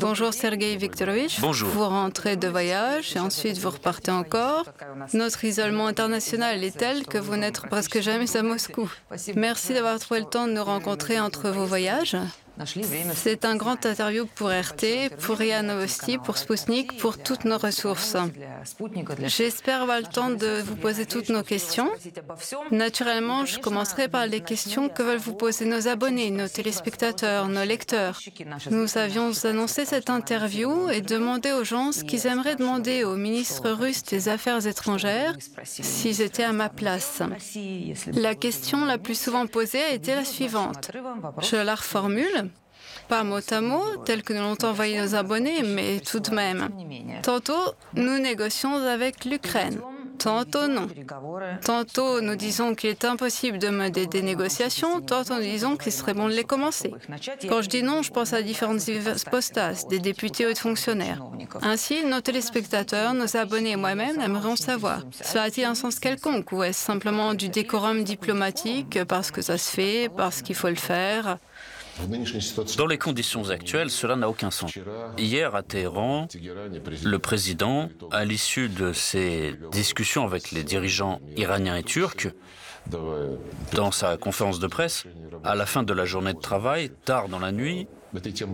Bonjour Sergei Viktorovich. Bonjour. Vous rentrez de voyage et ensuite vous repartez encore. Notre isolement international est tel que vous n'êtes presque jamais à Moscou. Merci d'avoir trouvé le temps de nous rencontrer entre vos voyages. C'est un grand interview pour RT, pour RIA Novosti, pour Sputnik, pour toutes nos ressources. J'espère avoir le temps de vous poser toutes nos questions. Naturellement, je commencerai par les questions que veulent vous poser nos abonnés, nos téléspectateurs, nos lecteurs. Nous avions annoncé cette interview et demandé aux gens ce qu'ils aimeraient demander au ministre russe des Affaires étrangères s'ils étaient à ma place. La question la plus souvent posée a été la suivante. Je la reformule pas mot à mot, tel que nous l'ont envoyé nos abonnés, mais tout de même. Tantôt, nous négocions avec l'Ukraine. Tantôt non. Tantôt nous disons qu'il est impossible de mener des négociations, tantôt nous disons qu'il serait bon de les commencer. Quand je dis non, je pense à différentes postas, des députés ou des fonctionnaires. Ainsi, nos téléspectateurs, nos abonnés et moi-même aimerions savoir. Cela a-t-il un sens quelconque ou est-ce simplement du décorum diplomatique parce que ça se fait, parce qu'il faut le faire? Dans les conditions actuelles, cela n'a aucun sens. Hier, à Téhéran, le président, à l'issue de ses discussions avec les dirigeants iraniens et turcs, dans sa conférence de presse, à la fin de la journée de travail, tard dans la nuit,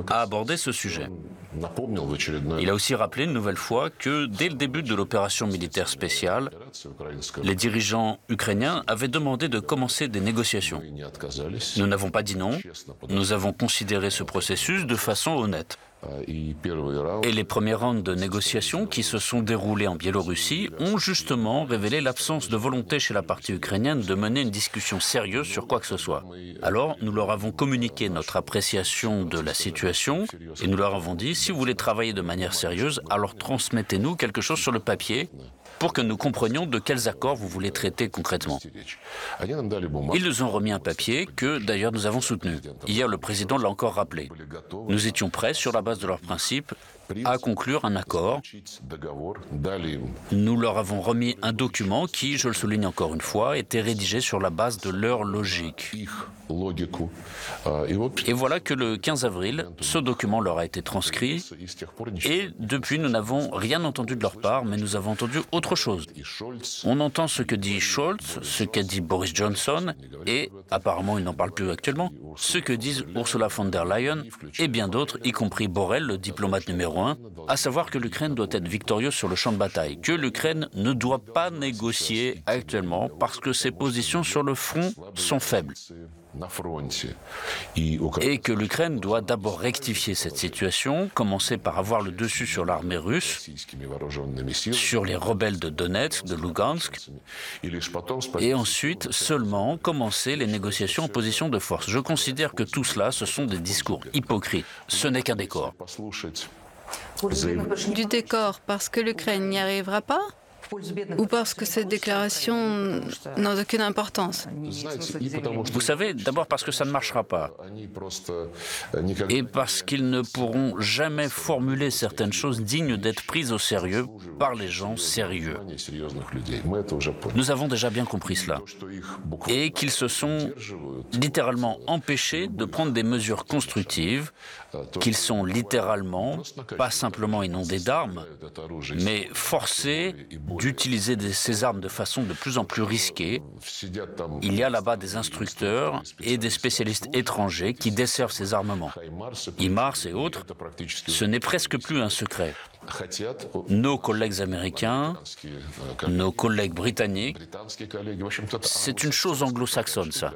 a abordé ce sujet. Il a aussi rappelé une nouvelle fois que dès le début de l'opération militaire spéciale, les dirigeants ukrainiens avaient demandé de commencer des négociations. Nous n'avons pas dit non, nous avons considéré ce processus de façon honnête. Et les premiers rounds de négociations qui se sont déroulés en Biélorussie ont justement révélé l'absence de volonté chez la partie ukrainienne de mener une discussion sérieuse sur quoi que ce soit. Alors, nous leur avons communiqué notre appréciation de la situation et nous leur avons dit, si vous voulez travailler de manière sérieuse, alors transmettez-nous quelque chose sur le papier pour que nous comprenions de quels accords vous voulez traiter concrètement. Ils nous ont remis un papier que d'ailleurs nous avons soutenu. Hier, le président l'a encore rappelé. Nous étions prêts sur la base de leurs principes à conclure un accord. Nous leur avons remis un document qui, je le souligne encore une fois, était rédigé sur la base de leur logique. Et voilà que le 15 avril, ce document leur a été transcrit et depuis nous n'avons rien entendu de leur part, mais nous avons entendu autre chose. On entend ce que dit Scholz, ce qu'a dit Boris Johnson et, apparemment il n'en parle plus actuellement, ce que disent Ursula von der Leyen et bien d'autres, y compris Borrell, le diplomate numéro à savoir que l'Ukraine doit être victorieuse sur le champ de bataille, que l'Ukraine ne doit pas négocier actuellement parce que ses positions sur le front sont faibles et que l'Ukraine doit d'abord rectifier cette situation, commencer par avoir le dessus sur l'armée russe, sur les rebelles de Donetsk, de Lugansk, et ensuite seulement commencer les négociations en position de force. Je considère que tout cela, ce sont des discours hypocrites. Ce n'est qu'un décor. Du décor parce que l'Ukraine n'y arrivera pas? Ou parce que cette déclaration n'a aucune importance Vous savez, d'abord parce que ça ne marchera pas. Et parce qu'ils ne pourront jamais formuler certaines choses dignes d'être prises au sérieux par les gens sérieux. Nous avons déjà bien compris cela. Et qu'ils se sont littéralement empêchés de prendre des mesures constructives, qu'ils sont littéralement, pas simplement inondés d'armes, mais forcés d'utiliser ces armes de façon de plus en plus risquée. Il y a là-bas des instructeurs et des spécialistes étrangers qui desservent ces armements. IMARS et autres, ce n'est presque plus un secret. Nos collègues américains, nos collègues britanniques, c'est une chose anglo-saxonne, ça.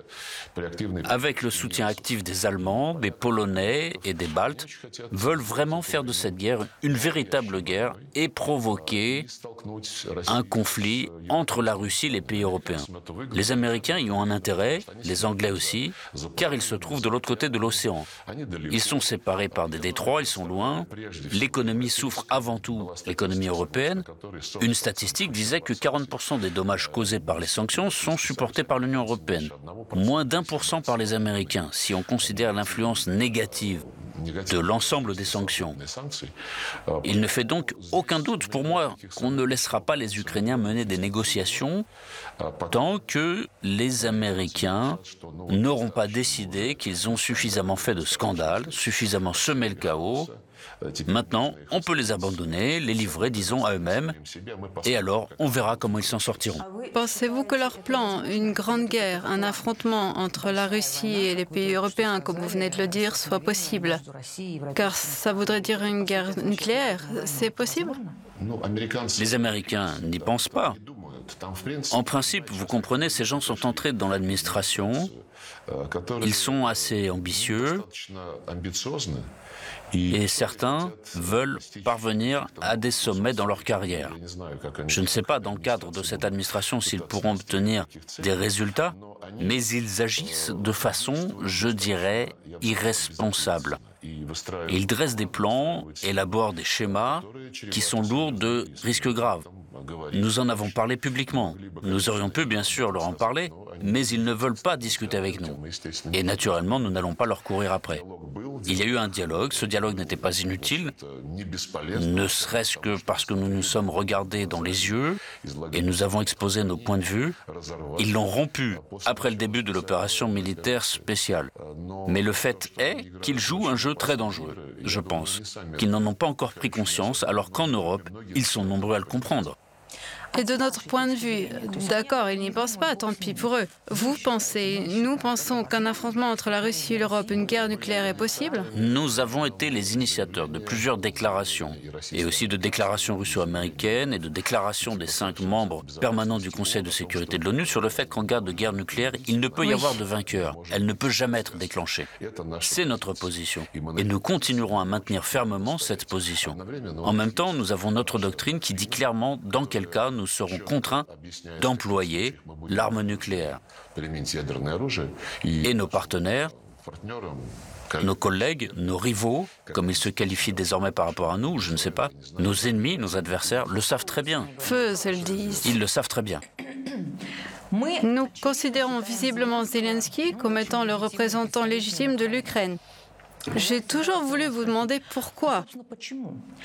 Avec le soutien actif des Allemands, des Polonais et des Baltes, veulent vraiment faire de cette guerre une véritable guerre et provoquer un conflit entre la Russie et les pays européens. Les Américains y ont un intérêt, les Anglais aussi, car ils se trouvent de l'autre côté de l'océan. Ils sont séparés par des détroits, ils sont loin, l'économie souffre avant tout l'économie européenne. Une statistique disait que 40% des dommages causés par les sanctions sont supportés par l'Union européenne, moins d'un pour cent par les Américains, si on considère l'influence négative de l'ensemble des sanctions. Il ne fait donc aucun doute pour moi qu'on ne laissera pas les Ukrainiens mener des négociations tant que les Américains n'auront pas décidé qu'ils ont suffisamment fait de scandales, suffisamment semé le chaos Maintenant, on peut les abandonner, les livrer, disons, à eux-mêmes, et alors on verra comment ils s'en sortiront. Pensez-vous que leur plan, une grande guerre, un affrontement entre la Russie et les pays européens, comme vous venez de le dire, soit possible Car ça voudrait dire une guerre nucléaire. C'est possible Les Américains n'y pensent pas. En principe, vous comprenez, ces gens sont entrés dans l'administration, ils sont assez ambitieux et certains veulent parvenir à des sommets dans leur carrière. Je ne sais pas dans le cadre de cette administration s'ils pourront obtenir des résultats, mais ils agissent de façon, je dirais, irresponsable. Ils dressent des plans, élaborent des schémas qui sont lourds de risques graves. Nous en avons parlé publiquement. Nous aurions pu bien sûr leur en parler, mais ils ne veulent pas discuter avec nous. Et naturellement, nous n'allons pas leur courir après. Il y a eu un dialogue, ce dialogue n'était pas inutile, ne serait-ce que parce que nous nous sommes regardés dans les yeux et nous avons exposé nos points de vue. Ils l'ont rompu après le début de l'opération militaire spéciale. Mais le fait est qu'ils jouent un jeu très dangereux, je pense, qu'ils n'en ont pas encore pris conscience alors qu'en Europe, ils sont nombreux à le comprendre. Et de notre point de vue, d'accord, ils n'y pensent pas, tant pis pour eux. Vous pensez, nous pensons qu'un affrontement entre la Russie et l'Europe, une guerre nucléaire est possible? Nous avons été les initiateurs de plusieurs déclarations, et aussi de déclarations russo-américaines et de déclarations des cinq membres permanents du Conseil de sécurité de l'ONU sur le fait qu'en cas de guerre nucléaire, il ne peut y avoir de vainqueur. Elle ne peut jamais être déclenchée. C'est notre position. Et nous continuerons à maintenir fermement cette position. En même temps, nous avons notre doctrine qui dit clairement dans quel cas nous nous serons contraints d'employer l'arme nucléaire. Et nos partenaires, nos collègues, nos rivaux, comme ils se qualifient désormais par rapport à nous, je ne sais pas, nos ennemis, nos adversaires, le savent très bien. Feu, le disent. Ils le savent très bien. Nous considérons visiblement Zelensky comme étant le représentant légitime de l'Ukraine. J'ai toujours voulu vous demander pourquoi.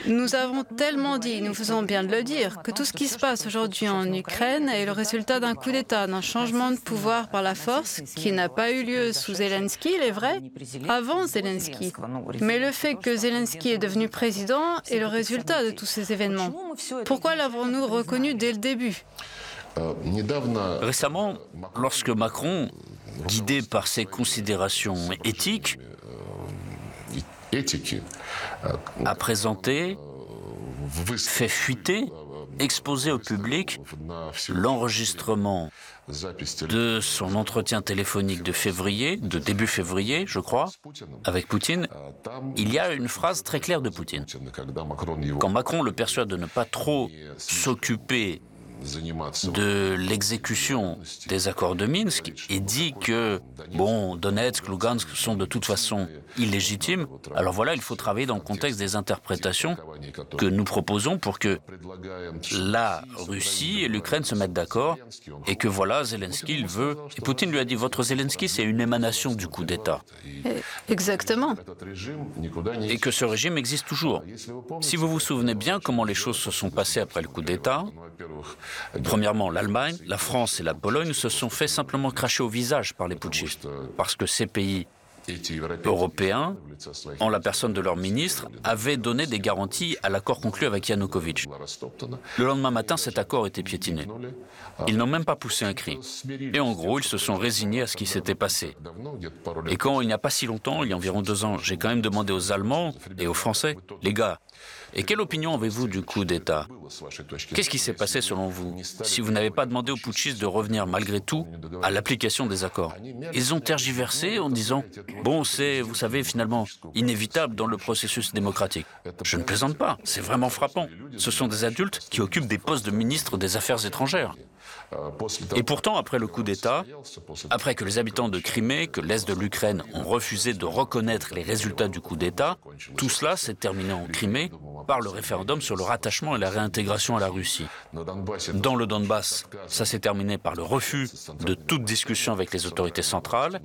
Nous avons tellement dit, nous faisons bien de le dire, que tout ce qui se passe aujourd'hui en Ukraine est le résultat d'un coup d'État, d'un changement de pouvoir par la force qui n'a pas eu lieu sous Zelensky, il est vrai, avant Zelensky. Mais le fait que Zelensky est devenu président est le résultat de tous ces événements. Pourquoi l'avons-nous reconnu dès le début? Récemment, lorsque Macron, guidé par ses considérations éthiques, a présenté, fait fuiter, exposé au public l'enregistrement de son entretien téléphonique de février, de début février, je crois, avec Poutine, il y a une phrase très claire de Poutine. Quand Macron le persuade de ne pas trop s'occuper de l'exécution des accords de Minsk et dit que, bon, Donetsk, Lugansk sont de toute façon illégitimes, alors voilà, il faut travailler dans le contexte des interprétations que nous proposons pour que la Russie et l'Ukraine se mettent d'accord et que voilà, Zelensky, il veut. Et Poutine lui a dit Votre Zelensky, c'est une émanation du coup d'État. Exactement. Et que ce régime existe toujours. Si vous vous souvenez bien comment les choses se sont passées après le coup d'État, Premièrement, l'Allemagne, la France et la Pologne se sont fait simplement cracher au visage par les putschistes, parce que ces pays européens, en la personne de leur ministre, avaient donné des garanties à l'accord conclu avec Yanukovych. Le lendemain matin, cet accord était piétiné. Ils n'ont même pas poussé un cri. Et en gros, ils se sont résignés à ce qui s'était passé. Et quand, il n'y a pas si longtemps, il y a environ deux ans, j'ai quand même demandé aux Allemands et aux Français, les gars, et quelle opinion avez-vous du coup d'État? Qu'est-ce qui s'est passé selon vous si vous n'avez pas demandé aux putschistes de revenir malgré tout à l'application des accords? Ils ont tergiversé en disant Bon, c'est, vous savez, finalement, inévitable dans le processus démocratique. Je ne plaisante pas, c'est vraiment frappant. Ce sont des adultes qui occupent des postes de ministre des Affaires étrangères. Et pourtant, après le coup d'État, après que les habitants de Crimée, que l'Est de l'Ukraine ont refusé de reconnaître les résultats du coup d'État, tout cela s'est terminé en Crimée par le référendum sur le rattachement et la réintégration à la Russie. Dans le Donbass, ça s'est terminé par le refus de toute discussion avec les autorités centrales.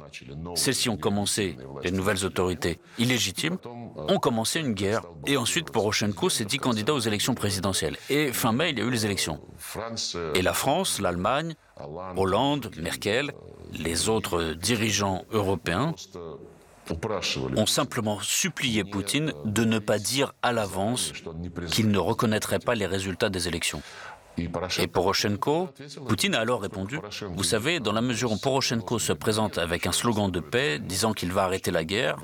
Celles-ci ont commencé, les nouvelles autorités illégitimes, ont commencé une guerre. Et ensuite, Poroshenko s'est dit candidat aux élections présidentielles. Et fin mai, il y a eu les élections. Et la France, l'Allemagne, Hollande, Merkel, les autres dirigeants européens ont simplement supplié Poutine de ne pas dire à l'avance qu'il ne reconnaîtrait pas les résultats des élections. Et Poroshenko, Poutine a alors répondu, vous savez, dans la mesure où Poroshenko se présente avec un slogan de paix disant qu'il va arrêter la guerre,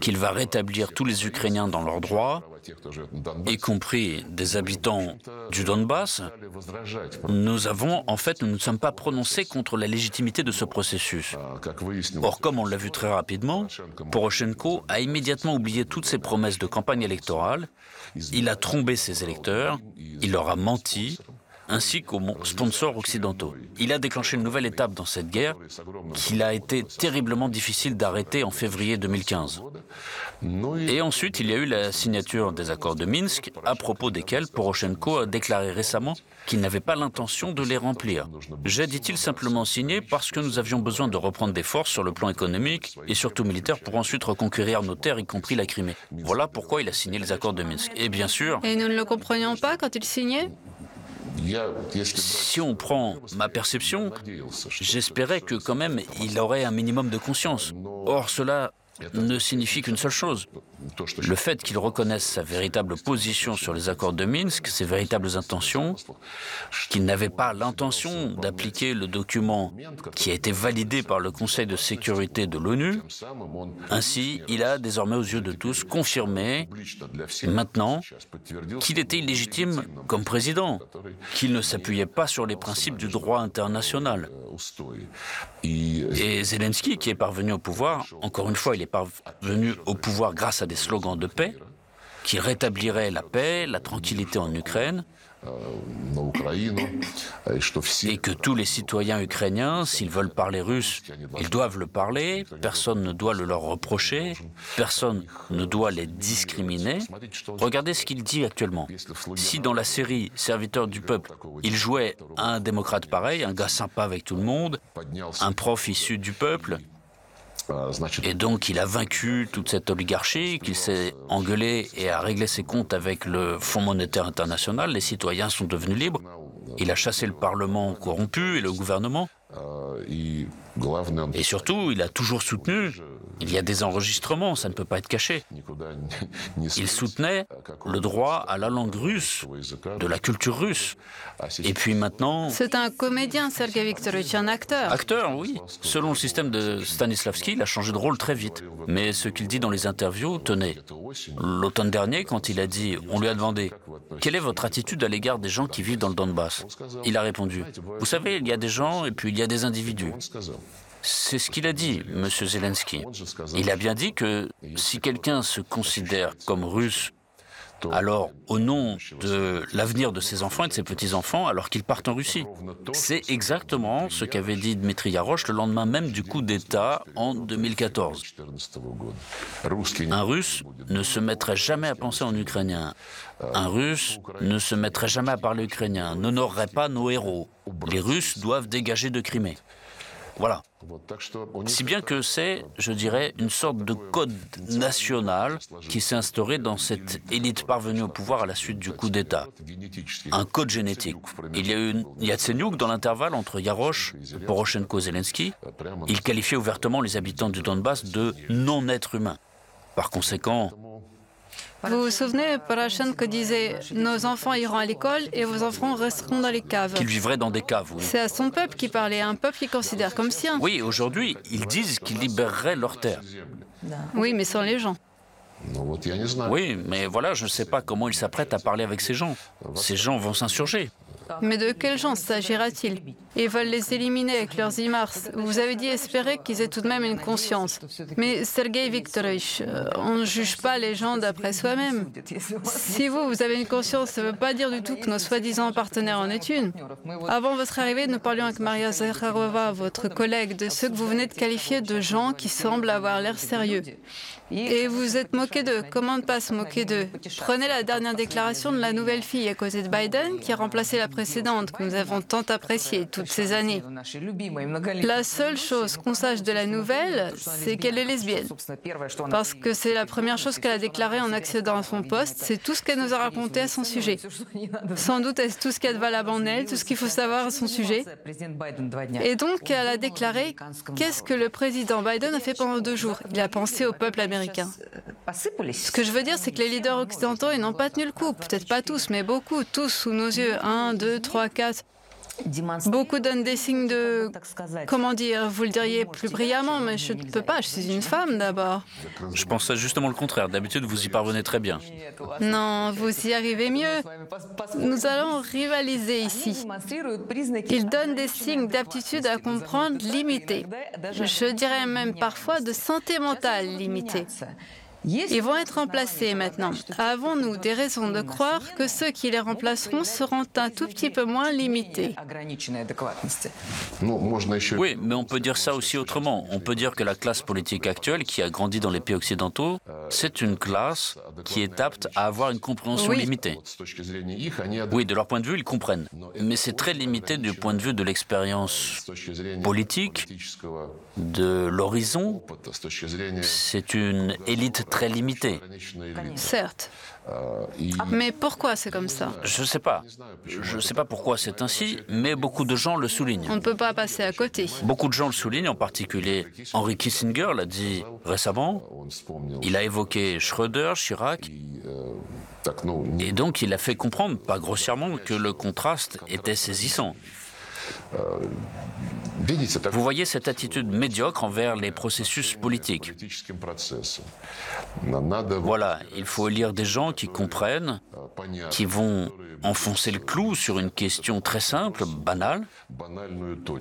qu'il va rétablir tous les Ukrainiens dans leurs droits, y compris des habitants du Donbass, nous avons, en fait, nous ne sommes pas prononcés contre la légitimité de ce processus. Or, comme on l'a vu très rapidement, Poroshenko a immédiatement oublié toutes ses promesses de campagne électorale, il a trompé ses électeurs, il leur a menti, ainsi qu'aux sponsors occidentaux. Il a déclenché une nouvelle étape dans cette guerre qu'il a été terriblement difficile d'arrêter en février 2015. Et ensuite, il y a eu la signature des accords de Minsk, à propos desquels Poroshenko a déclaré récemment qu'il n'avait pas l'intention de les remplir. J'ai, dit-il, simplement signé parce que nous avions besoin de reprendre des forces sur le plan économique et surtout militaire pour ensuite reconquérir nos terres, y compris la Crimée. Voilà pourquoi il a signé les accords de Minsk. Et bien sûr... Et nous ne le comprenions pas quand il signait? Si on prend ma perception, j'espérais que quand même il aurait un minimum de conscience. Or, cela ne signifie qu'une seule chose. Le fait qu'il reconnaisse sa véritable position sur les accords de Minsk, ses véritables intentions, qu'il n'avait pas l'intention d'appliquer le document qui a été validé par le Conseil de sécurité de l'ONU, ainsi il a désormais aux yeux de tous confirmé maintenant qu'il était illégitime comme président, qu'il ne s'appuyait pas sur les principes du droit international. Et Zelensky, qui est parvenu au pouvoir, encore une fois, il est parvenu au pouvoir grâce à des slogans de paix qui rétabliraient la paix, la tranquillité en Ukraine, et que tous les citoyens ukrainiens, s'ils veulent parler russe, ils doivent le parler, personne ne doit le leur reprocher, personne ne doit les discriminer. Regardez ce qu'il dit actuellement. Si dans la série Serviteur du peuple, il jouait un démocrate pareil, un gars sympa avec tout le monde, un prof issu du peuple, et donc il a vaincu toute cette oligarchie, qu'il s'est engueulé et a réglé ses comptes avec le Fonds monétaire international, les citoyens sont devenus libres. Il a chassé le Parlement corrompu et le gouvernement. Et surtout, il a toujours soutenu, il y a des enregistrements, ça ne peut pas être caché. Il soutenait le droit à la langue russe, de la culture russe. Et puis maintenant... C'est un comédien, Sergei Viktorovich, un acteur. Acteur, oui. Selon le système de Stanislavski, il a changé de rôle très vite. Mais ce qu'il dit dans les interviews, tenez, l'automne dernier, quand il a dit, on lui a demandé, quelle est votre attitude à l'égard des gens qui vivent dans le Donbass? Il a répondu, vous savez, il y a des gens et puis il y a des individus. C'est ce qu'il a dit, M. Zelensky. Il a bien dit que si quelqu'un se considère comme russe, alors au nom de l'avenir de ses enfants et de ses petits-enfants, alors qu'ils partent en Russie. C'est exactement ce qu'avait dit Dmitri Yarosh le lendemain même du coup d'État en 2014. Un Russe ne se mettrait jamais à penser en ukrainien. Un Russe ne se mettrait jamais à parler ukrainien, n'honorerait pas nos héros. Les Russes doivent dégager de Crimée. Voilà. Si bien que c'est, je dirais, une sorte de code national qui s'est instauré dans cette élite parvenue au pouvoir à la suite du coup d'État. Un code génétique. Il y a eu Yatsenyuk dans l'intervalle entre Yarosh, Poroshenko, Zelensky. Il qualifiait ouvertement les habitants du Donbass de non-êtres humains. Par conséquent, vous vous souvenez, Poroshenko disait Nos enfants iront à l'école et vos enfants resteront dans les caves. Qu'ils vivraient dans des caves, oui. C'est à son peuple qui parlait, un peuple qui considère comme sien. Oui, aujourd'hui, ils disent qu'ils libéreraient leurs terres. Oui, mais sans les gens. Oui, mais voilà, je ne sais pas comment ils s'apprêtent à parler avec ces gens. Ces gens vont s'insurger. Mais de quelle gens s'agira-t-il? Ils veulent les éliminer avec leurs IMARS. Vous avez dit espérer qu'ils aient tout de même une conscience. Mais Sergei Viktorovich, euh, on ne juge pas les gens d'après soi-même. Si vous, vous avez une conscience, ça ne veut pas dire du tout que nos soi-disant partenaires en aient une. Avant votre arrivée, nous parlions avec Maria Zakharova, votre collègue, de ceux que vous venez de qualifier de gens qui semblent avoir l'air sérieux. Et vous êtes moqué d'eux. Comment ne pas se moquer d'eux? Prenez la dernière déclaration de la nouvelle fille à côté de Biden qui a remplacé la précédente, que nous avons tant appréciée, tout toutes ces années. La seule chose qu'on sache de la nouvelle, c'est qu'elle est lesbienne. Parce que c'est la première chose qu'elle a déclarée en accédant à son poste, c'est tout ce qu'elle nous a raconté à son sujet. Sans doute est-ce tout ce qu'il y a de valable en elle, tout ce qu'il faut savoir à son sujet. Et donc, elle a déclaré qu'est-ce que le président Biden a fait pendant deux jours. Il a pensé au peuple américain. Ce que je veux dire, c'est que les leaders occidentaux, ils n'ont pas tenu le coup. Peut-être pas tous, mais beaucoup, tous sous nos yeux. Un, deux, trois, quatre. Beaucoup donnent des signes de... Comment dire Vous le diriez plus brillamment, mais je ne peux pas, je suis une femme d'abord. Je pensais justement le contraire. D'habitude, vous y parvenez très bien. Non, vous y arrivez mieux. Nous allons rivaliser ici. Ils donnent des signes d'aptitude à comprendre limités. Je dirais même parfois de santé mentale limitée. Ils vont être remplacés maintenant. Avons-nous des raisons de croire que ceux qui les remplaceront seront un tout petit peu moins limités Oui, mais on peut dire ça aussi autrement. On peut dire que la classe politique actuelle, qui a grandi dans les pays occidentaux, c'est une classe qui est apte à avoir une compréhension limitée. Oui, de leur point de vue, ils comprennent. Mais c'est très limité du point de vue de l'expérience politique, de l'horizon. C'est une élite très limité. Certes. Mais pourquoi c'est comme ça Je ne sais pas. Je ne sais pas pourquoi c'est ainsi, mais beaucoup de gens le soulignent. On ne peut pas passer à côté. Beaucoup de gens le soulignent, en particulier Henry Kissinger l'a dit récemment. Il a évoqué Schröder, Chirac. Et donc il a fait comprendre, pas grossièrement, que le contraste était saisissant. Vous voyez cette attitude médiocre envers les processus politiques. Voilà, il faut élire des gens qui comprennent, qui vont enfoncer le clou sur une question très simple, banale.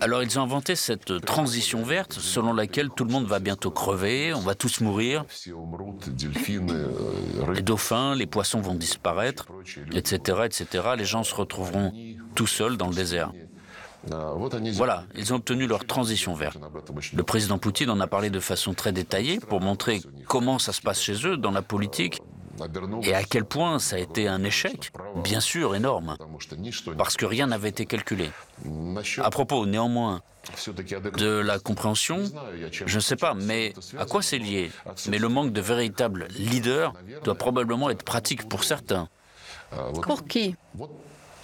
Alors ils ont inventé cette transition verte selon laquelle tout le monde va bientôt crever, on va tous mourir, les dauphins, les poissons vont disparaître, etc., etc. Les gens se retrouveront tout seuls dans le désert. Voilà, ils ont obtenu leur transition verte. Le président Poutine en a parlé de façon très détaillée pour montrer comment ça se passe chez eux dans la politique et à quel point ça a été un échec, bien sûr énorme, parce que rien n'avait été calculé. À propos, néanmoins, de la compréhension, je ne sais pas, mais à quoi c'est lié? Mais le manque de véritables leaders doit probablement être pratique pour certains. Pour qui?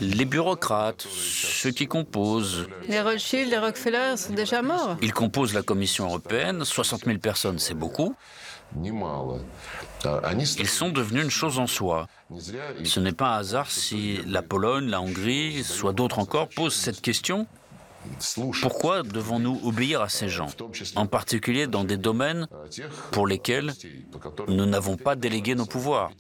Les bureaucrates, ceux qui composent. Les Rothschild, les Rockefeller sont déjà morts. Ils composent la Commission européenne. 60 000 personnes, c'est beaucoup. Ils sont devenus une chose en soi. Ce n'est pas un hasard si la Pologne, la Hongrie, soit d'autres encore, posent cette question. Pourquoi devons-nous obéir à ces gens, en particulier dans des domaines pour lesquels nous n'avons pas délégué nos pouvoirs?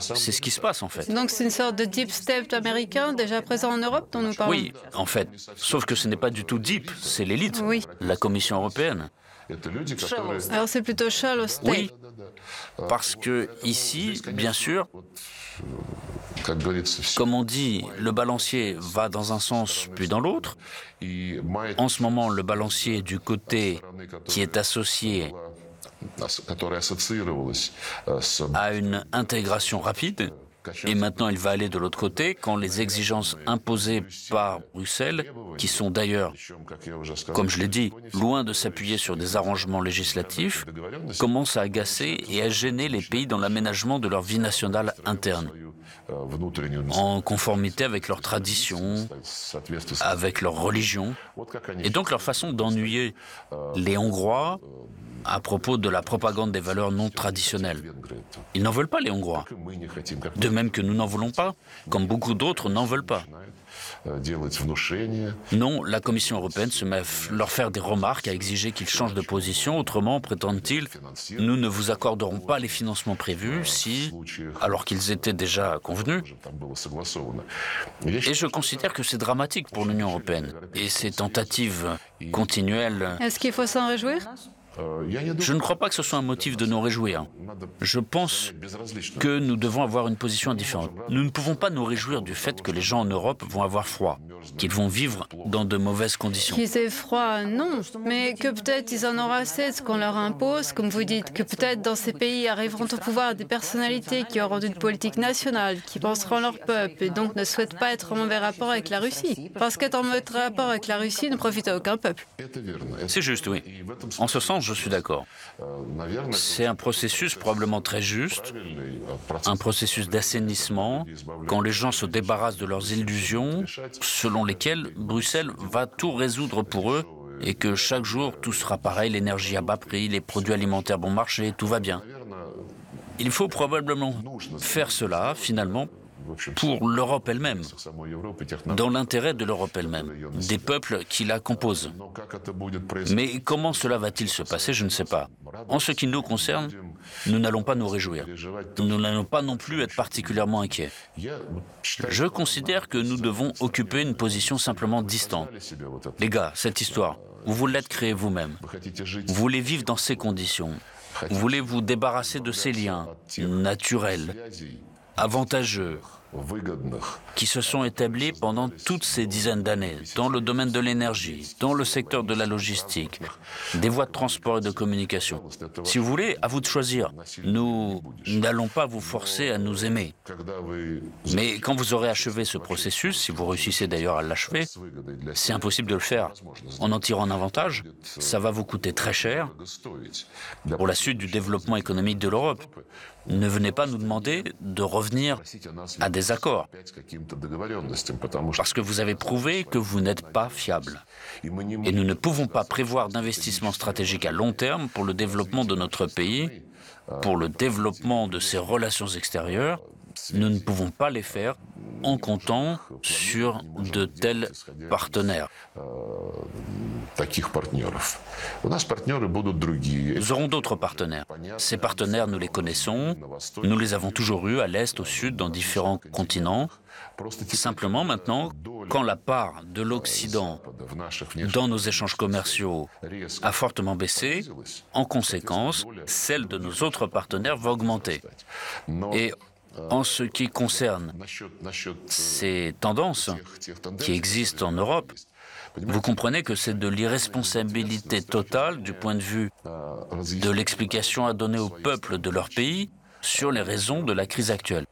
C'est ce qui se passe en fait. Donc c'est une sorte de deep state américain déjà présent en Europe dont nous parlons Oui, en fait. Sauf que ce n'est pas du tout deep, c'est l'élite, oui. la Commission européenne. Alors c'est plutôt shallow state. Oui, parce que ici, bien sûr, comme on dit, le balancier va dans un sens puis dans l'autre. En ce moment, le balancier du côté qui est associé à une intégration rapide. Et maintenant, il va aller de l'autre côté quand les exigences imposées par Bruxelles, qui sont d'ailleurs, comme je l'ai dit, loin de s'appuyer sur des arrangements législatifs, commencent à agacer et à gêner les pays dans l'aménagement de leur vie nationale interne, en conformité avec leurs traditions, avec leur religion, et donc leur façon d'ennuyer les Hongrois, à propos de la propagande des valeurs non traditionnelles. Ils n'en veulent pas, les Hongrois. De même que nous n'en voulons pas, comme beaucoup d'autres n'en veulent pas. Non, la Commission européenne se met à leur faire des remarques, à exiger qu'ils changent de position. Autrement, prétendent-ils, nous ne vous accorderons pas les financements prévus si, alors qu'ils étaient déjà convenus. Et je considère que c'est dramatique pour l'Union européenne. Et ces tentatives continuelles. Est-ce qu'il faut s'en réjouir? Je ne crois pas que ce soit un motif de nous réjouir. Je pense que nous devons avoir une position différente. Nous ne pouvons pas nous réjouir du fait que les gens en Europe vont avoir froid. qu'ils vont vivre dans de mauvaises conditions. Qu'ils aient froid, non. Mais que peut-être ils en auront assez de ce qu'on leur impose, comme vous dites, que peut-être dans ces pays arriveront au pouvoir des personnalités qui auront une politique nationale, qui penseront leur peuple et donc ne souhaitent pas être en mauvais rapport avec la Russie. Parce qu'être en mauvais rapport avec la Russie ne profite à aucun peuple. C'est juste, oui. En ce sens, je suis d'accord. C'est un processus probablement très juste, un processus d'assainissement, quand les gens se débarrassent de leurs illusions, selon lesquelles Bruxelles va tout résoudre pour eux et que chaque jour tout sera pareil, l'énergie à bas prix, les produits alimentaires bon marché, tout va bien. Il faut probablement faire cela, finalement, pour l'Europe elle-même, dans l'intérêt de l'Europe elle-même, des peuples qui la composent. Mais comment cela va-t-il se passer, je ne sais pas. En ce qui nous concerne, nous n'allons pas nous réjouir. Nous n'allons pas non plus être particulièrement inquiets. Je considère que nous devons occuper une position simplement distante. Les gars, cette histoire, vous l'êtes créée vous-même. Vous voulez vivre dans ces conditions. Vous voulez vous débarrasser de ces liens naturels, avantageux, qui se sont établis pendant toutes ces dizaines d'années dans le domaine de l'énergie, dans le secteur de la logistique, des voies de transport et de communication. Si vous voulez, à vous de choisir. Nous n'allons pas vous forcer à nous aimer. Mais quand vous aurez achevé ce processus, si vous réussissez d'ailleurs à l'achever, c'est impossible de le faire. En en tirant un avantage, ça va vous coûter très cher pour la suite du développement économique de l'Europe. Ne venez pas nous demander de revenir à des accords, parce que vous avez prouvé que vous n'êtes pas fiable. Et nous ne pouvons pas prévoir d'investissements stratégiques à long terme pour le développement de notre pays, pour le développement de ses relations extérieures. Nous ne pouvons pas les faire en comptant sur de tels partenaires. Nous aurons d'autres partenaires. Ces partenaires, nous les connaissons. Nous les avons toujours eus à l'Est, au Sud, dans différents continents. Simplement maintenant, quand la part de l'Occident dans nos échanges commerciaux a fortement baissé, en conséquence, celle de nos autres partenaires va augmenter. En ce qui concerne ces tendances qui existent en Europe, vous comprenez que c'est de l'irresponsabilité totale du point de vue de l'explication à donner au peuple de leur pays sur les raisons de la crise actuelle.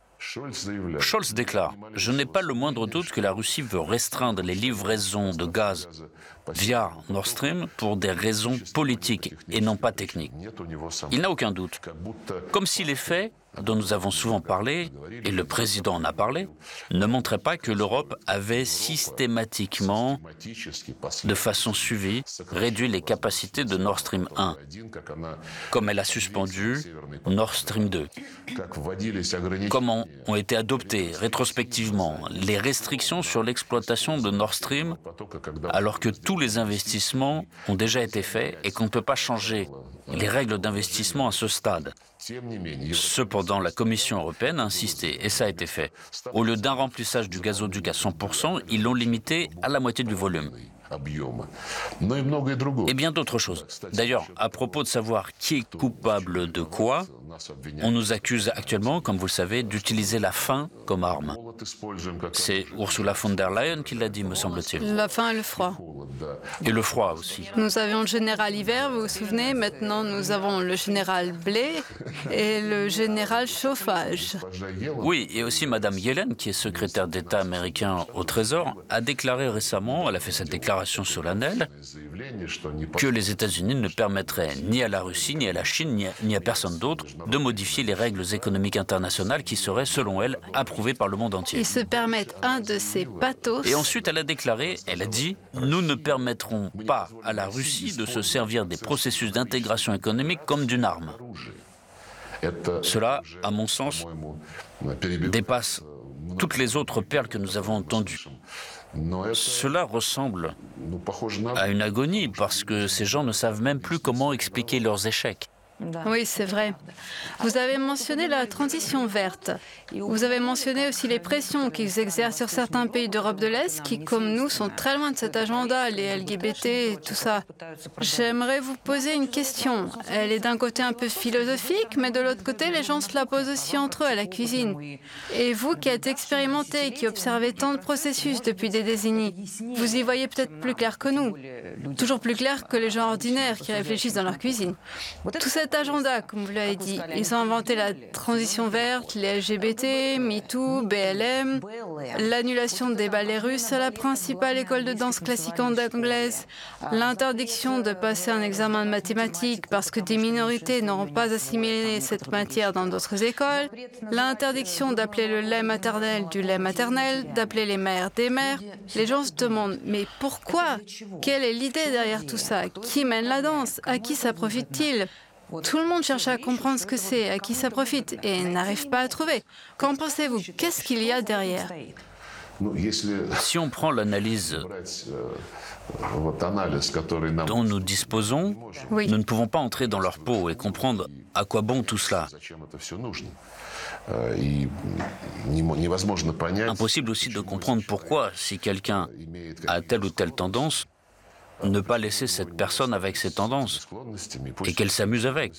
Scholz déclare Je n'ai pas le moindre doute que la Russie veut restreindre les livraisons de gaz via Nord Stream pour des raisons politiques et non pas techniques. Il n'a aucun doute. Comme si les faits dont nous avons souvent parlé, et le président en a parlé, ne montrait pas que l'Europe avait systématiquement, de façon suivie, réduit les capacités de Nord Stream 1, comme elle a suspendu Nord Stream 2. Comment ont été adoptées rétrospectivement les restrictions sur l'exploitation de Nord Stream alors que tous les investissements ont déjà été faits et qu'on ne peut pas changer les règles d'investissement à ce stade. Cependant, la Commission européenne a insisté, et ça a été fait. Au lieu d'un remplissage du gazoduc à 100%, ils l'ont limité à la moitié du volume. Et bien d'autres choses. D'ailleurs, à propos de savoir qui est coupable de quoi, on nous accuse actuellement, comme vous le savez, d'utiliser la faim comme arme. C'est Ursula von der Leyen qui l'a dit, me semble-t-il. La faim et le froid. Et le froid aussi. Nous avions le général hiver, vous vous souvenez Maintenant, nous avons le général blé et le général chauffage. Oui, et aussi Madame Yellen, qui est secrétaire d'État américain au Trésor, a déclaré récemment, elle a fait cette déclaration solennelle, que les États-Unis ne permettraient ni à la Russie, ni à la Chine, ni à, ni à personne d'autre de modifier les règles économiques internationales qui seraient, selon elle, approuvées par le monde entier. Ils se permettent un de ces pathos. Et ensuite, elle a déclaré, elle a dit, nous ne permettrons pas à la Russie de se servir des processus d'intégration économique comme d'une arme. Cela, à mon sens, dépasse toutes les autres perles que nous avons entendues. Cela ressemble à une agonie parce que ces gens ne savent même plus comment expliquer leurs échecs. Oui, c'est vrai. Vous avez mentionné la transition verte. Vous avez mentionné aussi les pressions qu'ils exercent sur certains pays d'Europe de l'Est qui, comme nous, sont très loin de cet agenda, les LGBT et tout ça. J'aimerais vous poser une question. Elle est d'un côté un peu philosophique, mais de l'autre côté, les gens se la posent aussi entre eux à la cuisine. Et vous qui êtes expérimenté, qui observez tant de processus depuis des décennies, vous y voyez peut-être plus clair que nous. Toujours plus clair que les gens ordinaires qui réfléchissent dans leur cuisine. Cet agenda, comme vous l'avez dit. Ils ont inventé la transition verte, les LGBT, MeToo, BLM, l'annulation des ballets russes à la principale école de danse classique anglaise, l'interdiction de passer un examen de mathématiques parce que des minorités n'auront pas assimilé cette matière dans d'autres écoles, l'interdiction d'appeler le lait maternel du lait maternel, d'appeler les mères des mères. Les gens se demandent, mais pourquoi? Quelle est l'idée derrière tout ça? Qui mène la danse? À qui ça profite-t-il? Tout le monde cherche à comprendre ce que c'est, à qui ça profite, et n'arrive pas à trouver. Qu'en pensez-vous? Qu'est-ce qu'il y a derrière? Si on prend l'analyse dont nous disposons, nous ne pouvons pas entrer dans leur peau et comprendre à quoi bon tout cela. Impossible aussi de comprendre pourquoi, si quelqu'un a telle ou telle tendance, ne pas laisser cette personne avec ses tendances et qu'elle s'amuse avec.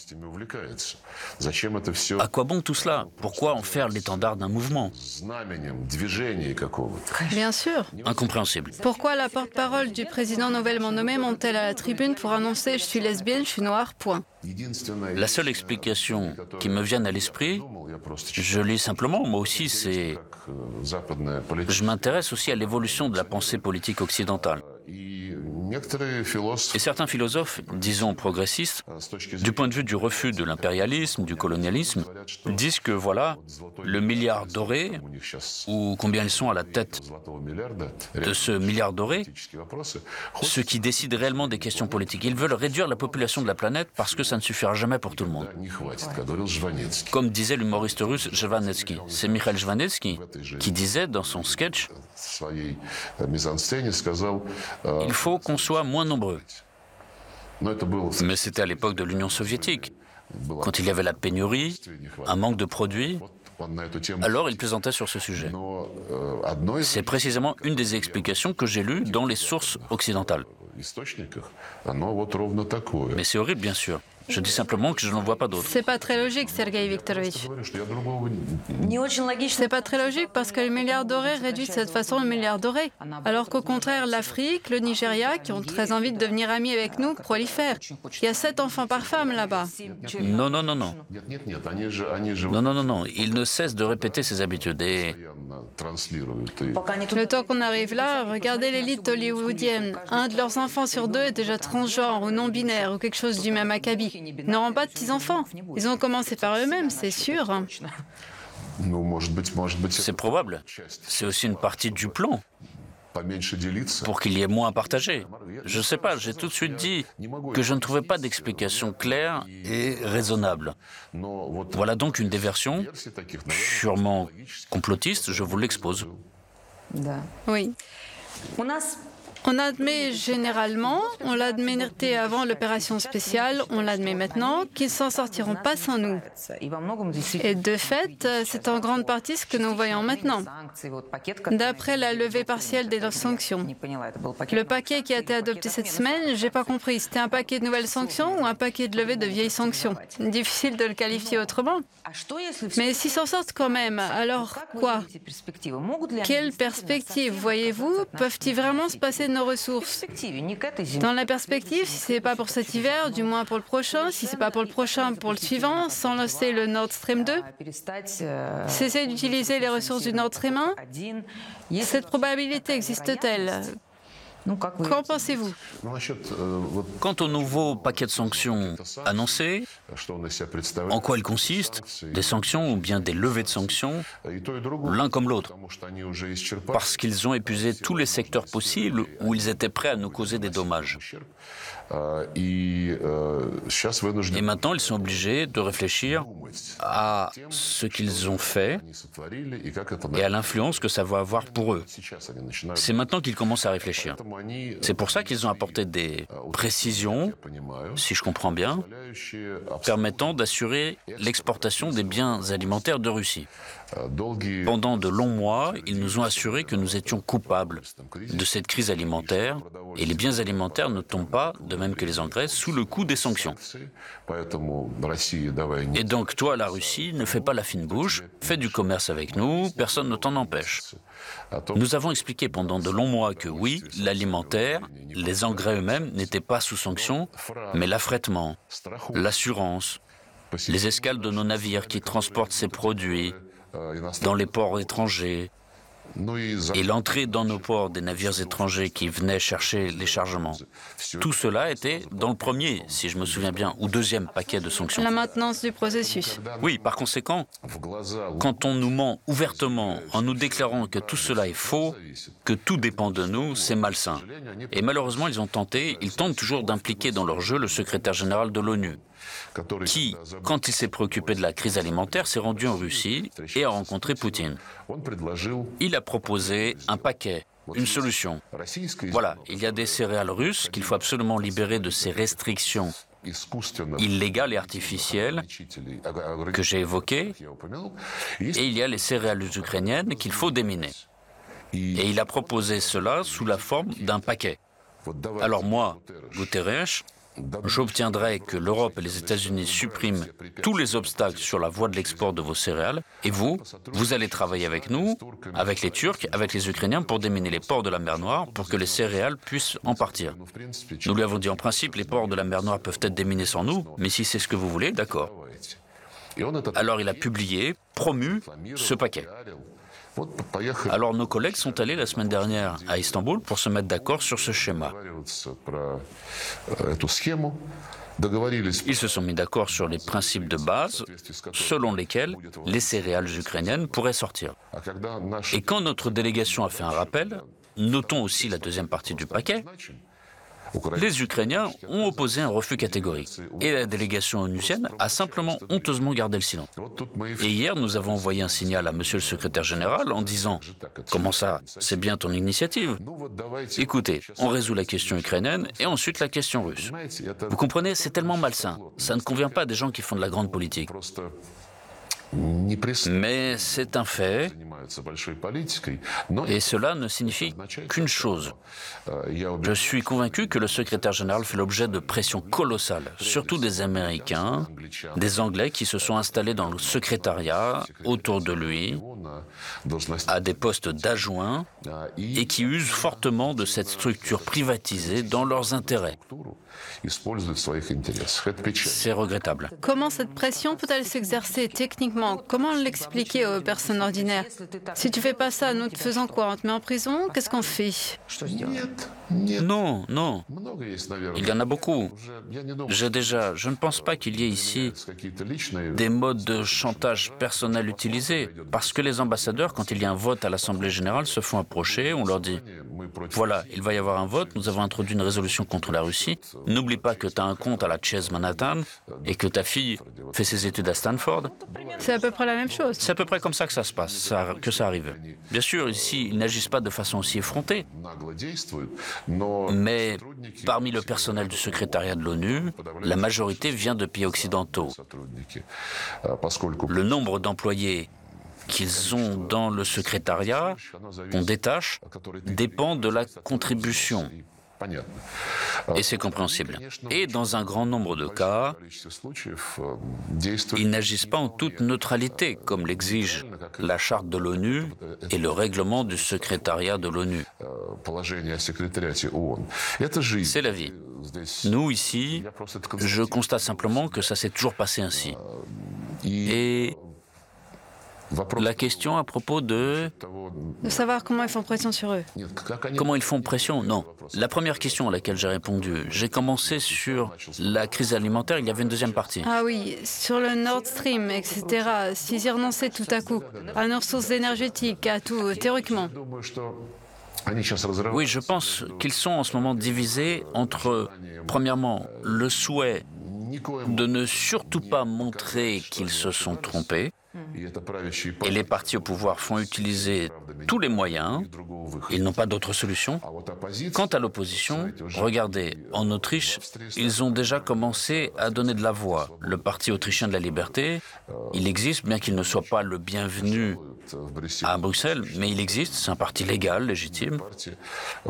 À quoi bon tout cela? Pourquoi en faire l'étendard d'un mouvement? Bien sûr. Incompréhensible. Pourquoi la porte-parole du président nouvellement nommé monte-t-elle à la tribune pour annoncer je suis lesbienne, je suis noire, point La seule explication qui me vient à l'esprit, je lis simplement, moi aussi, c'est... Je m'intéresse aussi à l'évolution de la pensée politique occidentale. Et certains philosophes, disons progressistes, du point de vue du refus de l'impérialisme, du colonialisme, disent que voilà, le milliard doré, ou combien ils sont à la tête de ce milliard doré, ce qui décide réellement des questions politiques. Ils veulent réduire la population de la planète parce que ça ne suffira jamais pour tout le monde. Comme disait l'humoriste russe Jvanetsky. C'est Mikhail Jvanetsky qui disait dans son sketch Il faut qu'on soit moins nombreux. Mais c'était à l'époque de l'Union soviétique, quand il y avait la pénurie, un manque de produits. Alors il plaisantait sur ce sujet. C'est précisément une des explications que j'ai lues dans les sources occidentales. Mais c'est horrible, bien sûr. Je dis simplement que je n'en vois pas d'autres. C'est pas très logique, Sergei Viktorovich. C'est pas très logique parce que le milliard doré réduit de cette façon le milliard doré. Alors qu'au contraire, l'Afrique, le Nigeria, qui ont très envie de devenir amis avec nous, prolifèrent. Il y a sept enfants par femme là-bas. Non, non, non, non. Non, non, non, non. Ils ne cessent de répéter ces habitudes et... Le temps qu'on arrive là, regardez l'élite hollywoodienne. Un de leurs enfants sur deux est déjà transgenre ou non-binaire ou quelque chose du même acabit n'auront pas de petits-enfants. Ils ont commencé par eux-mêmes, c'est sûr. C'est probable. C'est aussi une partie du plan pour qu'il y ait moins à partager. Je ne sais pas, j'ai tout de suite dit que je ne trouvais pas d'explication claire et raisonnable. Voilà donc une des versions, sûrement complotiste, je vous l'expose. Oui. On admet généralement, on l'admettait avant l'opération spéciale, on l'admet maintenant, qu'ils s'en sortiront pas sans nous. Et de fait, c'est en grande partie ce que nous voyons maintenant. D'après la levée partielle des sanctions. Le paquet qui a été adopté cette semaine, j'ai pas compris, c'était un paquet de nouvelles sanctions ou un paquet de levée de vieilles sanctions? Difficile de le qualifier autrement. Mais s'ils s'en sortent quand même, alors quoi? Quelle perspective voyez-vous? Peuvent-ils vraiment se passer nos ressources. Dans la perspective, si ce n'est pas pour cet hiver, du moins pour le prochain, si ce n'est pas pour le prochain, pour le suivant, sans lancer le Nord Stream 2, cesser d'utiliser les ressources du Nord Stream 1, cette probabilité existe-t-elle? Qu'en pensez-vous Quant au nouveau paquet de sanctions annoncé, en quoi il consiste? Des sanctions ou bien des levées de sanctions? L'un comme l'autre. Parce qu'ils ont épuisé tous les secteurs possibles où ils étaient prêts à nous causer des dommages. Et maintenant, ils sont obligés de réfléchir à ce qu'ils ont fait et à l'influence que ça va avoir pour eux. C'est maintenant qu'ils commencent à réfléchir. C'est pour ça qu'ils ont apporté des précisions, si je comprends bien, permettant d'assurer l'exportation des biens alimentaires de Russie. Pendant de longs mois, ils nous ont assuré que nous étions coupables de cette crise alimentaire et les biens alimentaires ne tombent pas, de même que les engrais, sous le coup des sanctions. Et donc toi, la Russie, ne fais pas la fine bouche, fais du commerce avec nous, personne ne t'en empêche. Nous avons expliqué pendant de longs mois que oui, l'alimentaire, les engrais eux-mêmes n'étaient pas sous sanctions, mais l'affrètement, l'assurance, les escales de nos navires qui transportent ces produits dans les ports étrangers, et l'entrée dans nos ports des navires étrangers qui venaient chercher les chargements. Tout cela était dans le premier, si je me souviens bien, ou deuxième paquet de sanctions. La maintenance du processus. Oui, par conséquent, quand on nous ment ouvertement en nous déclarant que tout cela est faux, que tout dépend de nous, c'est malsain. Et malheureusement, ils ont tenté, ils tentent toujours d'impliquer dans leur jeu le secrétaire général de l'ONU qui, quand il s'est préoccupé de la crise alimentaire, s'est rendu en Russie et a rencontré Poutine. Il a proposé un paquet, une solution. Voilà, il y a des céréales russes qu'il faut absolument libérer de ces restrictions illégales et artificielles que j'ai évoquées, et il y a les céréales ukrainiennes qu'il faut déminer. Et il a proposé cela sous la forme d'un paquet. Alors moi, Guterres, J'obtiendrai que l'Europe et les États-Unis suppriment tous les obstacles sur la voie de l'export de vos céréales. Et vous, vous allez travailler avec nous, avec les Turcs, avec les Ukrainiens pour déminer les ports de la mer Noire pour que les céréales puissent en partir. Nous lui avons dit en principe, les ports de la mer Noire peuvent être déminés sans nous, mais si c'est ce que vous voulez, d'accord. Alors il a publié, promu ce paquet. Alors nos collègues sont allés la semaine dernière à Istanbul pour se mettre d'accord sur ce schéma. Ils se sont mis d'accord sur les principes de base selon lesquels les céréales ukrainiennes pourraient sortir. Et quand notre délégation a fait un rappel, notons aussi la deuxième partie du paquet, les Ukrainiens ont opposé un refus catégorique et la délégation onusienne a simplement honteusement gardé le silence. Et hier, nous avons envoyé un signal à Monsieur le secrétaire général en disant Comment ça C'est bien ton initiative? Écoutez, on résout la question ukrainienne et ensuite la question russe. Vous comprenez, c'est tellement malsain. Ça ne convient pas des gens qui font de la grande politique. Mais c'est un fait, et cela ne signifie qu'une chose. Je suis convaincu que le secrétaire général fait l'objet de pressions colossales, surtout des Américains, des Anglais qui se sont installés dans le secrétariat autour de lui, à des postes d'adjoints, et qui usent fortement de cette structure privatisée dans leurs intérêts. C'est regrettable. Comment cette pression peut-elle s'exercer techniquement Comment l'expliquer aux personnes ordinaires Si tu fais pas ça, nous te faisons quoi On te met en prison Qu'est-ce qu'on fait Non, non. Il y en a beaucoup. J'ai déjà, je ne pense pas qu'il y ait ici des modes de chantage personnel utilisés, parce que les ambassadeurs, quand il y a un vote à l'Assemblée générale, se font approcher, on leur dit, voilà, il va y avoir un vote, nous avons introduit une résolution contre la Russie, n'oublie pas que tu as un compte à la Chase Manhattan et que ta fille fait ses études à Stanford. C'est à peu près la même chose. C'est à peu près comme ça que ça se passe, que ça arrive. Bien sûr, ici, ils n'agissent pas de façon aussi effrontée. Mais parmi le personnel du secrétariat de l'ONU, la majorité vient de pays occidentaux. Le nombre d'employés qu'ils ont dans le secrétariat, qu'on détache, dépend de la contribution. Et c'est compréhensible. Et dans un grand nombre de cas, ils n'agissent pas en toute neutralité, comme l'exige la charte de l'ONU et le règlement du secrétariat de l'ONU. C'est la vie. Nous, ici, je constate simplement que ça s'est toujours passé ainsi. Et la question à propos de... De savoir comment ils font pression sur eux. Comment ils font pression? Non. La première question à laquelle j'ai répondu, j'ai commencé sur la crise alimentaire, il y avait une deuxième partie. Ah oui, sur le Nord Stream, etc. S'ils y renonçaient tout à coup à nos ressources énergétiques, à tout, théoriquement. Oui, je pense qu'ils sont en ce moment divisés entre, premièrement, le souhait de ne surtout pas montrer qu'ils se sont trompés, Et les partis au pouvoir font utiliser tous les moyens. Ils n'ont pas d'autre solution. Quant à l'opposition, regardez, en Autriche, ils ont déjà commencé à donner de la voix. Le Parti autrichien de la liberté, il existe, bien qu'il ne soit pas le bienvenu à Bruxelles, mais il existe, c'est un parti légal, légitime.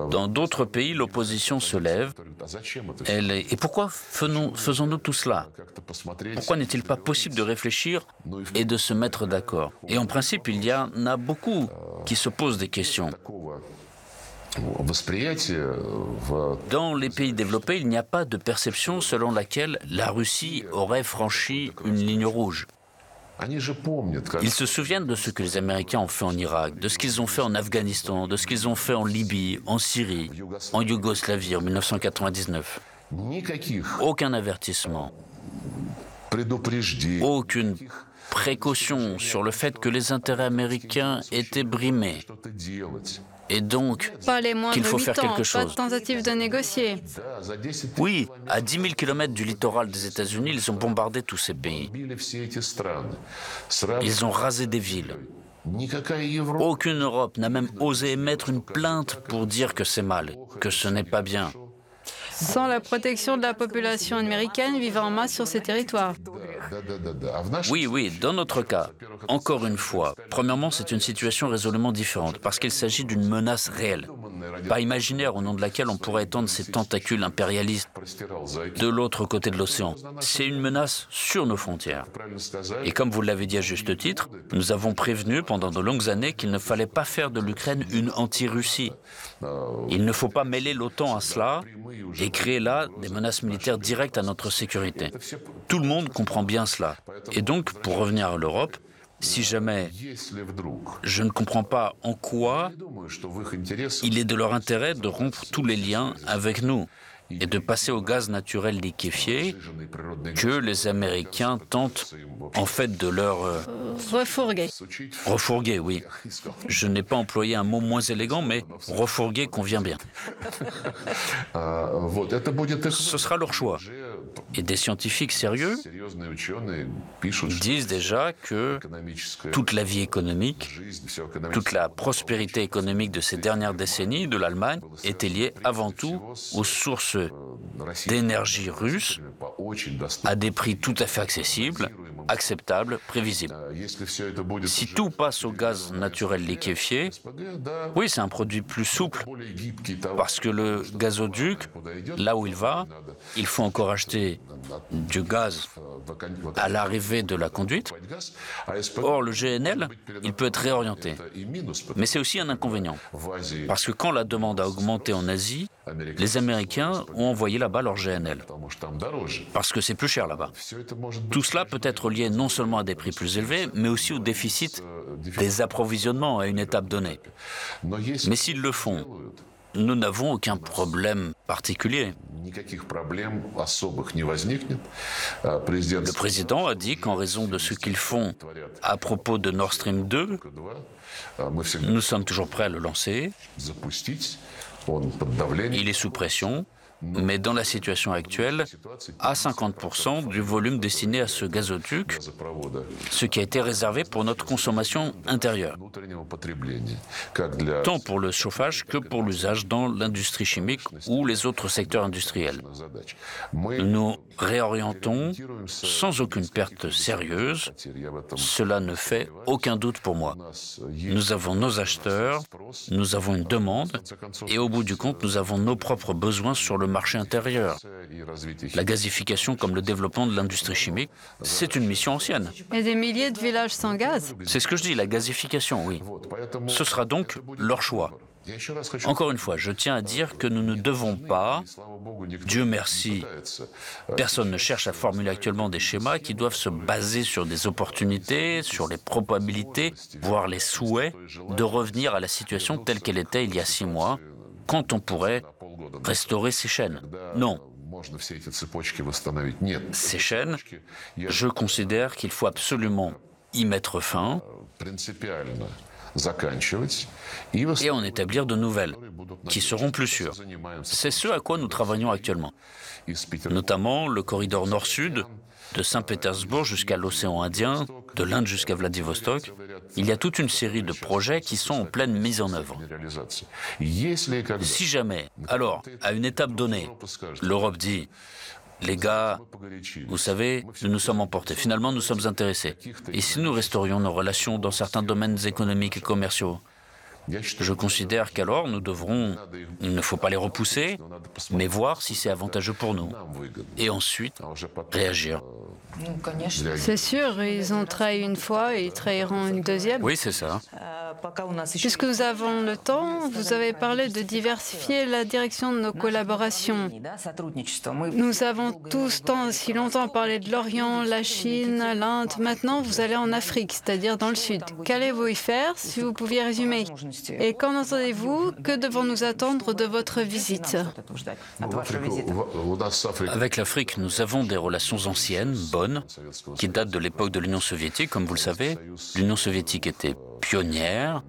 Dans d'autres pays, l'opposition se lève. Et pourquoi faisons-nous tout cela? Pourquoi n'est-il pas possible de réfléchir et de se mettre d'accord Et en principe, il y en a beaucoup qui se posent des questions. Dans les pays développés, il n'y a pas de perception selon laquelle la Russie aurait franchi une ligne rouge. Ils se souviennent de ce que les Américains ont fait en Irak, de ce qu'ils ont fait en Afghanistan, de ce qu'ils ont fait en Libye, en Syrie, en Yougoslavie en 1999. Aucun avertissement, aucune précaution sur le fait que les intérêts américains étaient brimés et donc qu'il faut faire quelque chose. Pas de tentative de négocier. Oui, à 10 000 km du littoral des États-Unis, ils ont bombardé tous ces pays. Ils ont rasé des villes. Aucune Europe n'a même osé émettre une plainte pour dire que c'est mal, que ce n'est pas bien. Sans la protection de la population américaine vivant en masse sur ces territoires. Oui, oui, dans notre cas, encore une fois, premièrement, c'est une situation résolument différente parce qu'il s'agit d'une menace réelle, pas imaginaire au nom de laquelle on pourrait étendre ses tentacules impérialistes de l'autre côté de l'océan. C'est une menace sur nos frontières. Et comme vous l'avez dit à juste titre, nous avons prévenu pendant de longues années qu'il ne fallait pas faire de l'Ukraine une anti-Russie. Il ne faut pas mêler l'OTAN à cela et créer là des menaces militaires directes à notre sécurité. Tout le monde comprend bien cela. Et donc, pour revenir à l'Europe, si jamais je ne comprends pas en quoi il est de leur intérêt de rompre tous les liens avec nous et de passer au gaz naturel liquéfié que les Américains tentent en fait de leur... Euh, refourguer. Refourguer, oui. Je n'ai pas employé un mot moins élégant, mais refourguer convient bien. Ce sera leur choix. Et des scientifiques sérieux disent déjà que toute la vie économique, toute la prospérité économique de ces dernières décennies de l'Allemagne était liée avant tout aux sources d'énergie russe à des prix tout à fait accessibles, acceptables, prévisibles. Si tout passe au gaz naturel liquéfié, oui, c'est un produit plus souple, parce que le gazoduc, là où il va, il faut encore acheter du gaz à l'arrivée de la conduite. Or, le GNL, il peut être réorienté. Mais c'est aussi un inconvénient. Parce que quand la demande a augmenté en Asie, les Américains ont envoyé là-bas leur GNL. Parce que c'est plus cher là-bas. Tout cela peut être lié non seulement à des prix plus élevés, mais aussi au déficit des approvisionnements à une étape donnée. Mais s'ils le font, nous n'avons aucun problème particulier. Le président a dit qu'en raison de ce qu'ils font à propos de Nord Stream 2, nous sommes toujours prêts à le lancer. Il est sous pression mais dans la situation actuelle, à 50% du volume destiné à ce gazoduc, ce qui a été réservé pour notre consommation intérieure, tant pour le chauffage que pour l'usage dans l'industrie chimique ou les autres secteurs industriels. Nous réorientons sans aucune perte sérieuse. Cela ne fait aucun doute pour moi. Nous avons nos acheteurs, nous avons une demande et au bout du compte, nous avons nos propres besoins sur le marché intérieur. La gazification comme le développement de l'industrie chimique, c'est une mission ancienne. Et des milliers de villages sans gaz C'est ce que je dis, la gazification, oui. Ce sera donc leur choix. Encore une fois, je tiens à dire que nous ne devons pas, Dieu merci, personne ne cherche à formuler actuellement des schémas qui doivent se baser sur des opportunités, sur les probabilités, voire les souhaits de revenir à la situation telle qu'elle était il y a six mois, quand on pourrait restaurer ces chaînes. Non. Ces chaînes, je considère qu'il faut absolument y mettre fin et en établir de nouvelles, qui seront plus sûres. C'est ce à quoi nous travaillons actuellement, notamment le corridor nord-sud de Saint-Pétersbourg jusqu'à l'océan Indien, de l'Inde jusqu'à Vladivostok, il y a toute une série de projets qui sont en pleine mise en œuvre. Si jamais, alors, à une étape donnée, l'Europe dit les gars, vous savez, nous nous sommes emportés. Finalement, nous sommes intéressés. Et si nous restaurions nos relations dans certains domaines économiques et commerciaux? Je considère qu'alors nous devrons, il ne faut pas les repousser, mais voir si c'est avantageux pour nous. Et ensuite, réagir. C'est sûr, ils ont trahi une fois et ils trahiront une deuxième. Oui, c'est ça. Puisque nous avons le temps, vous avez parlé de diversifier la direction de nos collaborations. Nous avons tous tant si longtemps parlé de l'Orient, la Chine, l'Inde. Maintenant, vous allez en Afrique, c'est-à-dire dans le Sud. Qu'allez-vous y faire si vous pouviez résumer? Et qu'en entendez-vous Que devons-nous attendre de votre visite Avec l'Afrique, nous avons des relations anciennes, bonnes, qui datent de l'époque de l'Union soviétique, comme vous le savez. L'Union soviétique était pionnière,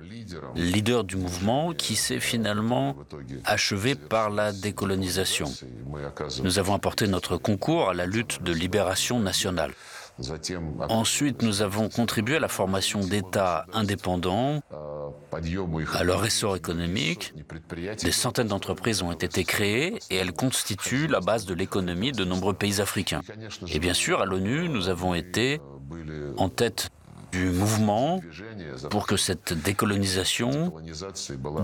leader du mouvement qui s'est finalement achevé par la décolonisation. Nous avons apporté notre concours à la lutte de libération nationale. Ensuite, nous avons contribué à la formation d'États indépendants, à leur essor économique. Des centaines d'entreprises ont été créées et elles constituent la base de l'économie de nombreux pays africains. Et bien sûr, à l'ONU, nous avons été en tête du mouvement pour que cette décolonisation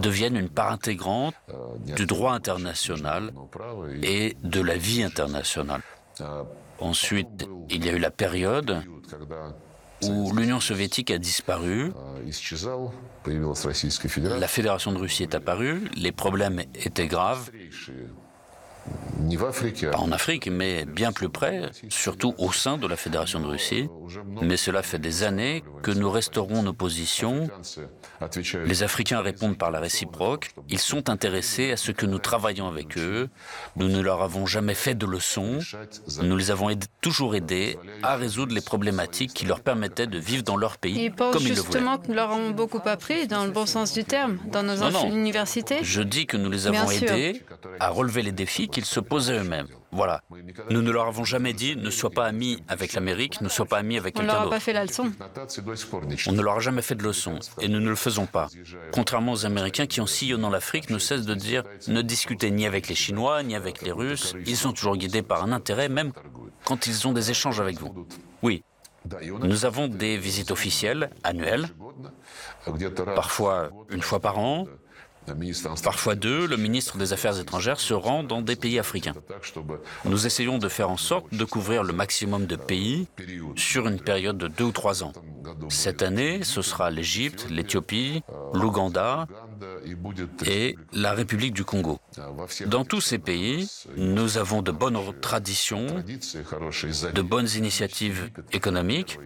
devienne une part intégrante du droit international et de la vie internationale. Ensuite, il y a eu la période où l'Union soviétique a disparu, la Fédération de Russie est apparue, les problèmes étaient graves, en Afrique, mais bien plus près, surtout au sein de la Fédération de Russie. Mais cela fait des années que nous resterons nos positions. Les Africains répondent par la réciproque. Ils sont intéressés à ce que nous travaillions avec eux. Nous ne leur avons jamais fait de leçons. Nous les avons toujours aidés à résoudre les problématiques qui leur permettaient de vivre dans leur pays comme ils le voulaient. justement que nous leur avons beaucoup appris, dans le bon sens du terme, dans nos universités Je dis que nous les avons aidés à relever les défis qu'ils se posaient eux-mêmes. Voilà. Nous ne leur avons jamais dit ne sois pas ami avec l'Amérique, ne sois pas ami avec quelqu'un d'autre. On ne leur a pas fait la leçon. On ne leur a jamais fait de leçon et nous ne le faisons pas. Contrairement aux Américains qui, en sillonnant l'Afrique, ne cessent de dire ne discutez ni avec les Chinois ni avec les Russes. Ils sont toujours guidés par un intérêt, même quand ils ont des échanges avec vous. Oui. Nous avons des visites officielles, annuelles, parfois une fois par an, Parfois deux, le ministre des Affaires étrangères se rend dans des pays africains. Nous essayons de faire en sorte de couvrir le maximum de pays sur une période de deux ou trois ans. Cette année, ce sera l'Égypte, l'Éthiopie, l'Ouganda et la République du Congo. Dans tous ces pays, nous avons de bonnes traditions, de bonnes initiatives économiques.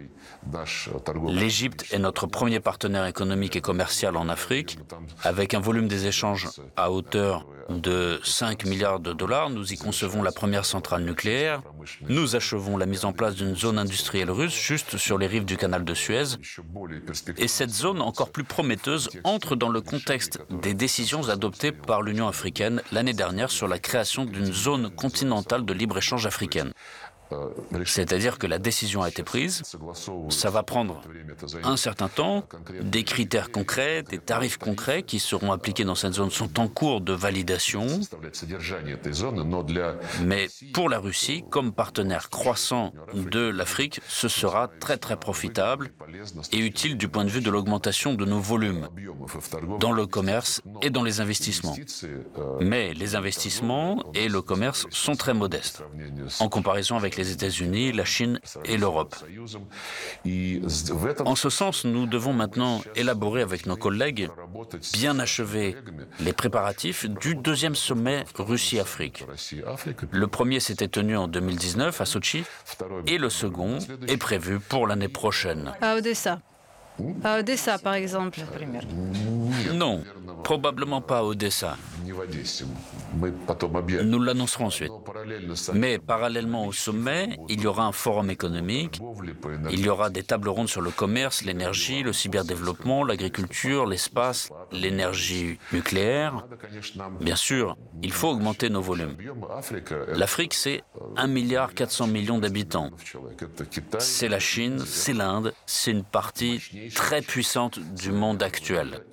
L'Égypte est notre premier partenaire économique et commercial en Afrique, avec un volume des échanges à hauteur de 5 milliards de dollars. Nous y concevons la première centrale nucléaire. Nous achevons la mise en place d'une zone industrielle russe juste sur les rives du canal de Suez. Et cette zone encore plus prometteuse entre dans le contexte des décisions adoptées par l'Union africaine l'année dernière sur la création d'une zone continentale de libre-échange africaine. C'est-à-dire que la décision a été prise, ça va prendre un certain temps, des critères concrets, des tarifs concrets qui seront appliqués dans cette zone sont en cours de validation, mais pour la Russie, comme partenaire croissant de l'Afrique, ce sera très très profitable et utile du point de vue de l'augmentation de nos volumes dans le commerce et dans les investissements. Mais les investissements et le commerce sont très modestes en comparaison avec les États-Unis, la Chine et l'Europe. En ce sens, nous devons maintenant élaborer avec nos collègues, bien achever les préparatifs du deuxième sommet Russie-Afrique. Le premier s'était tenu en 2019 à Sochi et le second est prévu pour l'année prochaine. À Odessa. À Odessa, par exemple. Non, probablement pas à Odessa. Nous l'annoncerons ensuite. Mais parallèlement au sommet, il y aura un forum économique, il y aura des tables rondes sur le commerce, l'énergie, le cyberdéveloppement, l'agriculture, l'espace, l'énergie nucléaire. Bien sûr, il faut augmenter nos volumes. L'Afrique, c'est 1,4 milliard d'habitants. C'est la Chine, c'est l'Inde, c'est une partie très puissante du monde actuel.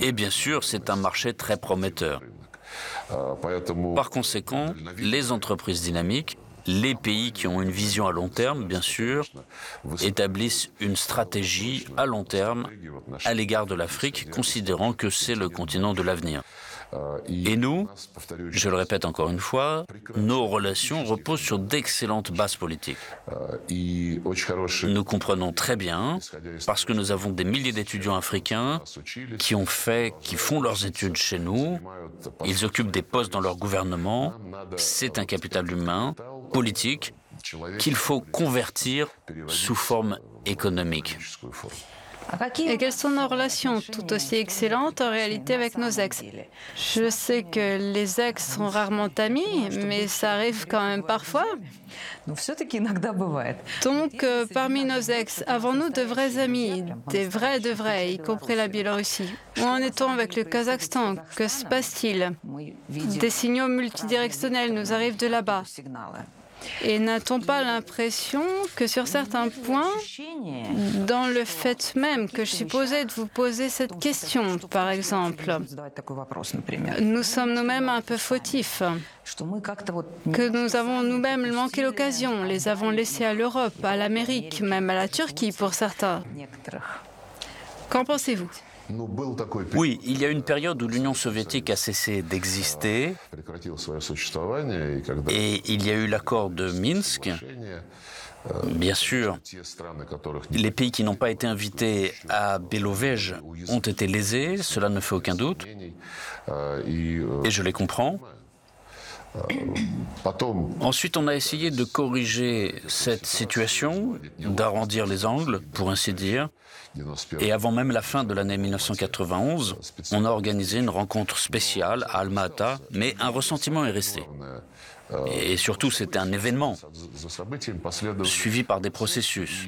Et bien sûr, c'est un marché très prometteur. Par conséquent, les entreprises dynamiques, les pays qui ont une vision à long terme, bien sûr, établissent une stratégie à long terme à l'égard de l'Afrique, considérant que c'est le continent de l'avenir. Et nous, je le répète encore une fois, nos relations reposent sur d'excellentes bases politiques. Nous comprenons très bien, parce que nous avons des milliers d'étudiants africains qui ont fait, qui font leurs études chez nous, ils occupent des postes dans leur gouvernement, c'est un capital humain, politique, qu'il faut convertir sous forme économique. Et quelles sont nos relations tout aussi excellentes en réalité avec nos ex? Je sais que les ex sont rarement amis, mais ça arrive quand même parfois. Donc, euh, parmi nos ex, avons-nous de vrais amis, des vrais de vrais, y compris la Biélorussie? Où en est-on avec le Kazakhstan? Que se passe-t-il? Des signaux multidirectionnels nous arrivent de là-bas. Et n'a-t-on pas l'impression que sur certains points, dans le fait même que je suis posée de vous poser cette question, par exemple, nous sommes nous-mêmes un peu fautifs, que nous avons nous-mêmes manqué l'occasion, les avons laissés à l'Europe, à l'Amérique, même à la Turquie pour certains. Qu'en pensez-vous oui, il y a une période où l'Union soviétique a cessé d'exister. Et il y a eu l'accord de Minsk. Bien sûr, les pays qui n'ont pas été invités à Belovège ont été lésés, cela ne fait aucun doute, et je les comprends. Ensuite, on a essayé de corriger cette situation, d'arrondir les angles, pour ainsi dire. Et avant même la fin de l'année 1991, on a organisé une rencontre spéciale à Alma-Ata, mais un ressentiment est resté. Et surtout, c'était un événement suivi par des processus.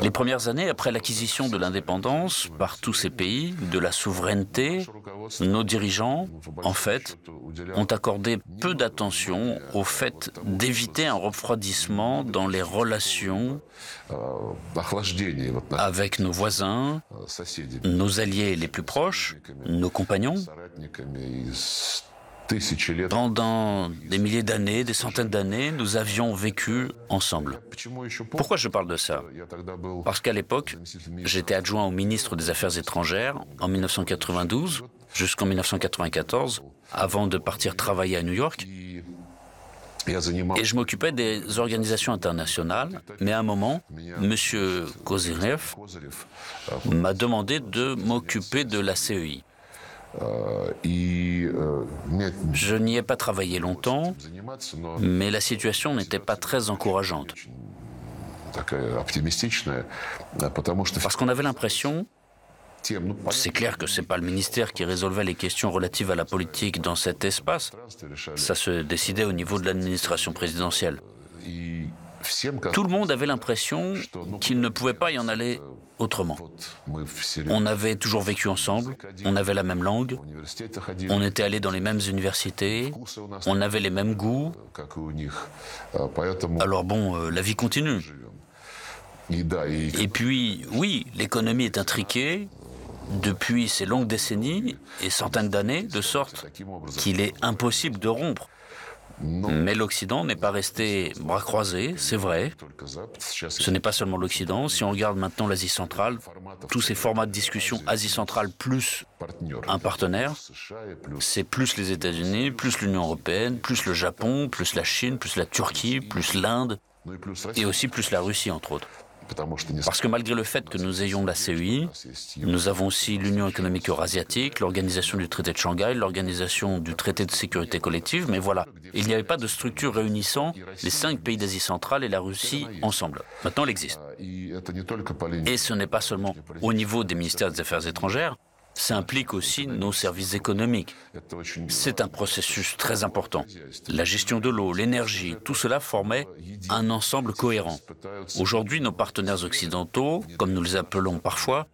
Les premières années après l'acquisition de l'indépendance par tous ces pays, de la souveraineté, nos dirigeants, en fait, ont accordé peu d'attention au fait d'éviter un refroidissement dans les relations avec nos voisins, nos alliés les plus proches, nos compagnons. Pendant des milliers d'années, des centaines d'années, nous avions vécu ensemble. Pourquoi je parle de ça? Parce qu'à l'époque, j'étais adjoint au ministre des Affaires étrangères en 1992 jusqu'en 1994, avant de partir travailler à New York. Et je m'occupais des organisations internationales, mais à un moment, M. Kozyrev m'a demandé de m'occuper de la CEI. Euh, euh, je n'y ai pas travaillé longtemps, mais la situation n'était pas très encourageante. Parce qu'on avait l'impression, c'est clair que ce n'est pas le ministère qui résolvait les questions relatives à la politique dans cet espace, ça se décidait au niveau de l'administration présidentielle. Tout le monde avait l'impression qu'il ne pouvait pas y en aller autrement. On avait toujours vécu ensemble, on avait la même langue, on était allés dans les mêmes universités, on avait les mêmes goûts. Alors bon, euh, la vie continue. Et puis, oui, l'économie est intriquée depuis ces longues décennies et centaines d'années, de sorte qu'il est impossible de rompre. Mais l'Occident n'est pas resté bras croisés, c'est vrai. Ce n'est pas seulement l'Occident. Si on regarde maintenant l'Asie centrale, tous ces formats de discussion Asie centrale plus un partenaire, c'est plus les États-Unis, plus l'Union européenne, plus le Japon, plus la Chine, plus la Turquie, plus l'Inde, et aussi plus la Russie, entre autres. Parce que malgré le fait que nous ayons la CEI, nous avons aussi l'Union économique eurasiatique, l'organisation du traité de Shanghai, l'organisation du traité de sécurité collective, mais voilà, il n'y avait pas de structure réunissant les cinq pays d'Asie centrale et la Russie ensemble. Maintenant, elle existe. Et ce n'est pas seulement au niveau des ministères des Affaires étrangères, ça implique aussi nos services économiques. C'est un processus très important. La gestion de l'eau, l'énergie, tout cela formait un ensemble cohérent. Aujourd'hui, nos partenaires occidentaux, comme nous les appelons parfois,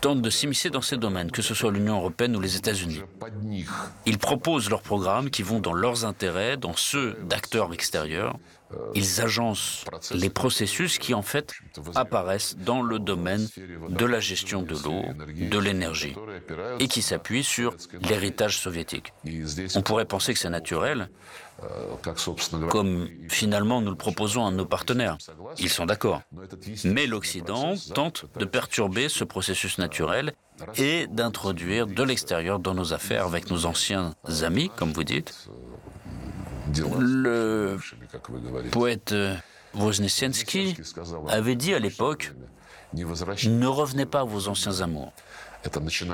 tentent de s'immiscer dans ces domaines, que ce soit l'Union européenne ou les États-Unis. Ils proposent leurs programmes qui vont dans leurs intérêts, dans ceux d'acteurs extérieurs. Ils agencent les processus qui, en fait, apparaissent dans le domaine de la gestion de l'eau, de l'énergie, et qui s'appuient sur l'héritage soviétique. On pourrait penser que c'est naturel, comme finalement nous le proposons à nos partenaires. Ils sont d'accord. Mais l'Occident tente de perturber ce processus naturel et d'introduire de l'extérieur dans nos affaires avec nos anciens amis, comme vous dites, le poète Wozniacki avait dit à l'époque Ne revenez pas à vos anciens amours.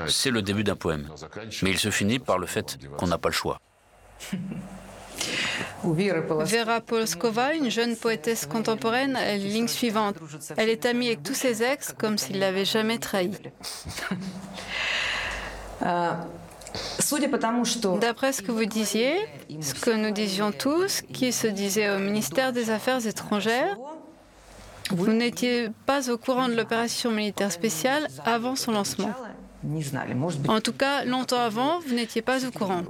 C'est le début d'un poème. Mais il se finit par le fait qu'on n'a pas le choix. Vera Polskova, une jeune poétesse contemporaine, a les lignes suivantes. Elle est amie avec tous ses ex comme s'il l'avait jamais trahi. D'après ce que vous disiez, ce que nous disions tous, qui se disait au ministère des Affaires étrangères, vous n'étiez pas au courant de l'opération militaire spéciale avant son lancement. En tout cas, longtemps avant, vous n'étiez pas au courant.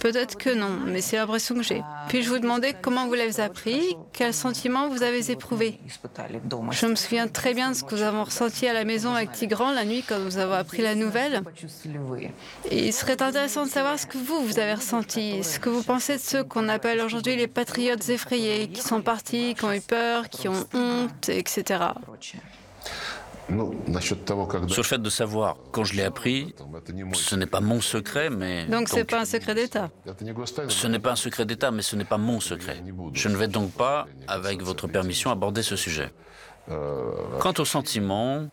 Peut-être que non, mais c'est l'impression que j'ai. Puis-je vous demander comment vous l'avez appris? Quels sentiments vous avez éprouvés? Je me souviens très bien de ce que nous avons ressenti à la maison avec Tigran la nuit quand nous avons appris la nouvelle. Et il serait intéressant de savoir ce que vous, vous avez ressenti, ce que vous pensez de ceux qu'on appelle aujourd'hui les patriotes effrayés, qui sont partis, qui ont eu peur, qui ont honte, etc. Sur le fait de savoir quand je l'ai appris, ce n'est pas mon secret, mais... Donc ce n'est pas un secret d'État Ce n'est pas un secret d'État, mais ce n'est pas mon secret. Je ne vais donc pas, avec votre permission, aborder ce sujet. Quant aux sentiments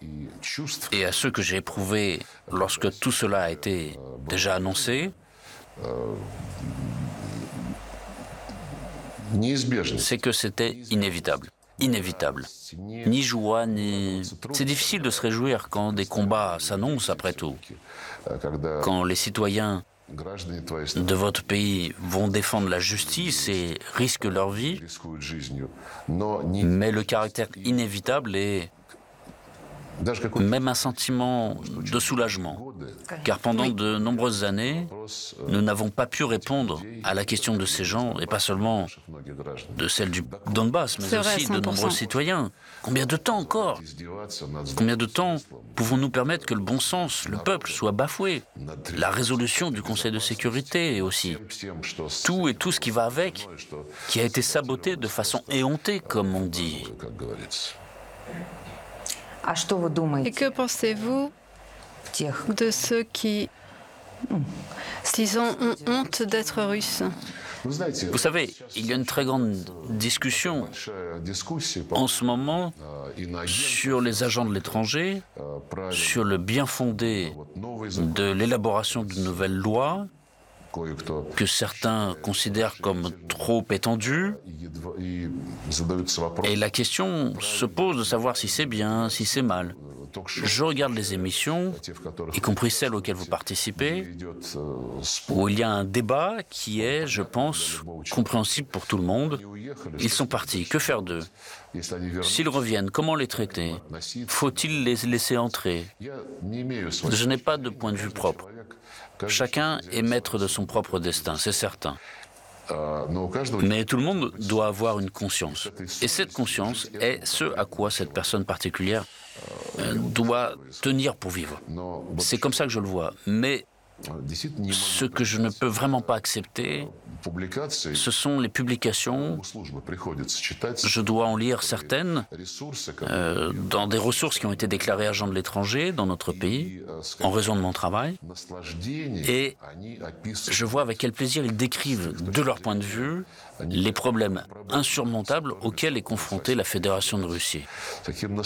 et à ceux que j'ai éprouvés lorsque tout cela a été déjà annoncé, c'est que c'était inévitable inévitable. Ni joie, ni... C'est difficile de se réjouir quand des combats s'annoncent après tout. Quand les citoyens de votre pays vont défendre la justice et risquent leur vie, mais le caractère inévitable est même un sentiment de soulagement, car pendant de nombreuses années, nous n'avons pas pu répondre à la question de ces gens, et pas seulement de celle du Donbass, mais aussi de nombreux citoyens. Combien de temps encore? Combien de temps pouvons-nous permettre que le bon sens, le peuple, soit bafoué? La résolution du Conseil de sécurité aussi. Tout et tout ce qui va avec, qui a été saboté de façon éhontée, comme on dit. Et que pensez-vous de ceux qui, disons, ont honte d'être russes? Vous savez, il y a une très grande discussion en ce moment sur les agents de l'étranger, sur le bien fondé de l'élaboration d'une nouvelle loi que certains considèrent comme trop étendue. Et la question se pose de savoir si c'est bien, si c'est mal. Je regarde les émissions, y compris celles auxquelles vous participez, où il y a un débat qui est, je pense, compréhensible pour tout le monde. Ils sont partis, que faire d'eux? S'ils reviennent, comment les traiter? Faut-il les laisser entrer? Je n'ai pas de point de vue propre. Chacun est maître de son propre destin, c'est certain. Mais tout le monde doit avoir une conscience. Et cette conscience est ce à quoi cette personne particulière euh, doit tenir pour vivre. C'est comme ça que je le vois. Mais ce que je ne peux vraiment pas accepter, ce sont les publications. Je dois en lire certaines euh, dans des ressources qui ont été déclarées agents de l'étranger dans notre pays en raison de mon travail. Et je vois avec quel plaisir ils décrivent, de leur point de vue, les problèmes insurmontables auxquels est confrontée la Fédération de Russie.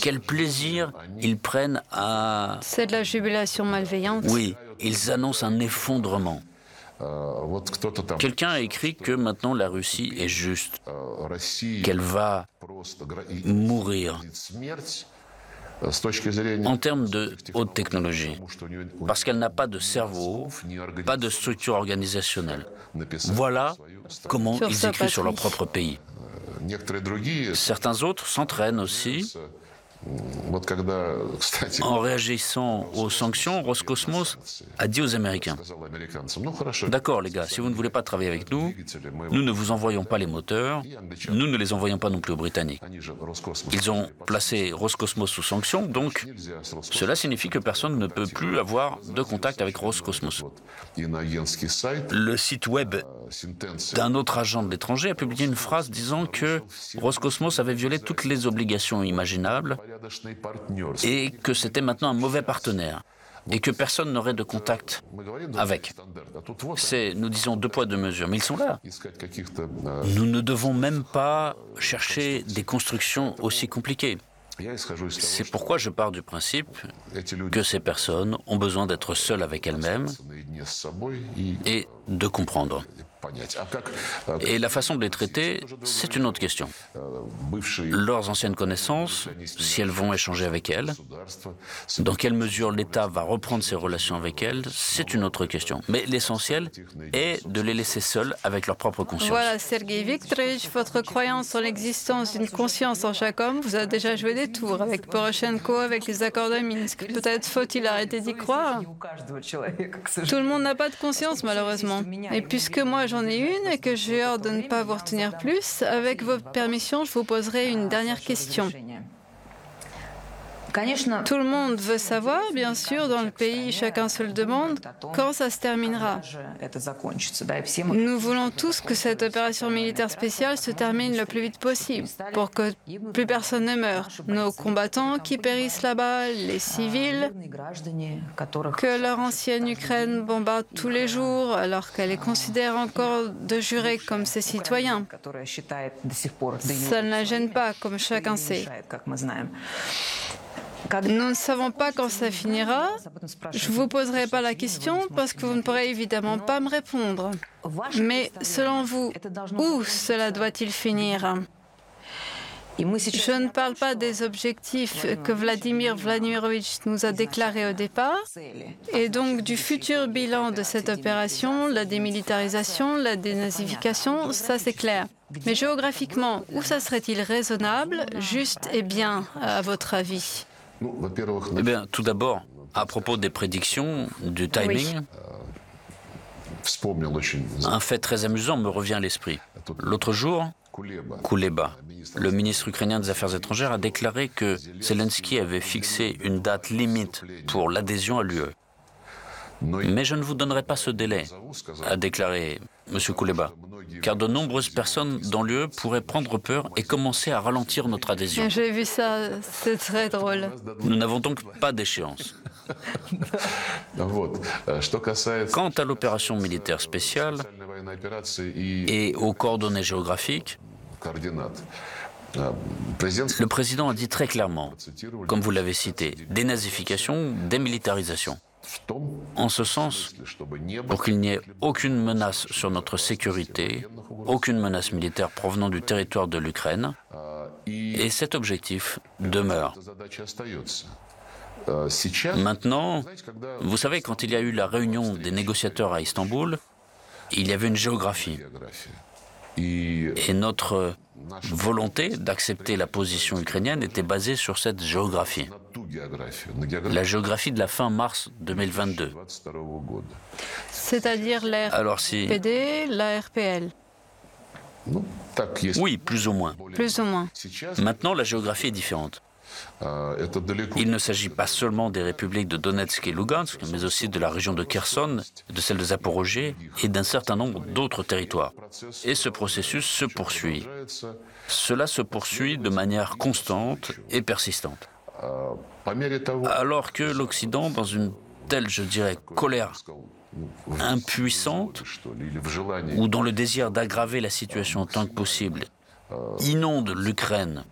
Quel plaisir ils prennent à... C'est de la jubilation malveillante. Oui, ils annoncent un effondrement. Quelqu'un a écrit que maintenant la Russie est juste, qu'elle va mourir. en termes de haute technologie, parce qu'elle n'a pas de cerveau, pas de structure organisationnelle. Voilà comment ils écrivent sur leur propre pays. Certains autres s'entraînent aussi en réagissant aux sanctions, Roscosmos a dit aux Américains. D'accord, les gars, si vous ne voulez pas travailler avec nous, nous ne vous envoyons pas les moteurs, nous ne les envoyons pas non plus aux Britanniques. Ils ont placé Roscosmos sous sanction, donc cela signifie que personne ne peut plus avoir de contact avec Roscosmos. Le site web d'un autre agent de l'étranger a publié une phrase disant que Roscosmos avait violé toutes les obligations imaginables et que c'était maintenant un mauvais partenaire et que personne n'aurait de contact avec. C'est, nous disons, deux poids, deux mesures, mais ils sont là. Nous ne devons même pas chercher des constructions aussi compliquées. C'est pourquoi je pars du principe que ces personnes ont besoin d'être seules avec elles-mêmes et de comprendre. Et la façon de les traiter, c'est une autre question. Leurs anciennes connaissances, si elles vont échanger avec elles, dans quelle mesure l'État va reprendre ses relations avec elles, c'est une autre question. Mais l'essentiel est de les laisser seuls avec leur propre conscience. Voilà, Sergei Viktorovich, votre croyance en l'existence d'une conscience en chaque homme vous a déjà joué des tours avec Poroshenko, avec les accords de Minsk. Peut-être faut-il arrêter d'y croire? Tout le monde n'a pas de conscience, malheureusement. Et puisque moi, j'en ai une et que j'ai hâte de ne pas vous retenir plus, avec votre permission, je vous poserai une dernière question. Tout le monde veut savoir, bien sûr, dans le pays, chacun se le demande, quand ça se terminera. Nous voulons tous que cette opération militaire spéciale se termine le plus vite possible, pour que plus personne ne meure. Nos combattants qui périssent là-bas, les civils, que leur ancienne Ukraine bombarde tous les jours, alors qu'elle les considère encore de jurés comme ses citoyens. Ça ne la gêne pas, comme chacun sait. Nous ne savons pas quand ça finira. Je ne vous poserai pas la question parce que vous ne pourrez évidemment pas me répondre. Mais selon vous, où cela doit-il finir? Je ne parle pas des objectifs que Vladimir Vladimirovitch nous a déclarés au départ, et donc du futur bilan de cette opération, la démilitarisation, la dénazification, ça c'est clair. Mais géographiquement, où ça serait-il raisonnable, juste et bien, à votre avis? Eh bien, tout d'abord, à propos des prédictions, du timing, un fait très amusant me revient à l'esprit. L'autre jour, Kouleba, le ministre ukrainien des Affaires étrangères, a déclaré que Zelensky avait fixé une date limite pour l'adhésion à l'UE. Mais je ne vous donnerai pas ce délai, a déclaré M. Kouleba car de nombreuses personnes dans l'UE pourraient prendre peur et commencer à ralentir notre adhésion. J'ai vu ça, c'est très drôle. Nous n'avons donc pas d'échéance. Quant à l'opération militaire spéciale et aux coordonnées géographiques, le président a dit très clairement, comme vous l'avez cité, dénazification, démilitarisation. En ce sens, pour qu'il n'y ait aucune menace sur notre sécurité, aucune menace militaire provenant du territoire de l'Ukraine, et cet objectif demeure. Maintenant, vous savez, quand il y a eu la réunion des négociateurs à Istanbul, il y avait une géographie. Et notre volonté d'accepter la position ukrainienne était basée sur cette géographie. La géographie de la fin mars 2022. C'est-à-dire l'ère PD, la RPL. Oui, plus ou moins. Plus ou moins. Maintenant, la géographie est différente. Il ne s'agit pas seulement des républiques de Donetsk et Lugansk, mais aussi de la région de Kherson, de celle de Zaporozhye et d'un certain nombre d'autres territoires. Et ce processus se poursuit. Cela se poursuit de manière constante et persistante. Alors que l'Occident, dans une telle, je dirais, colère impuissante, ou dans le désir d'aggraver la situation tant que possible, inonde l'Ukraine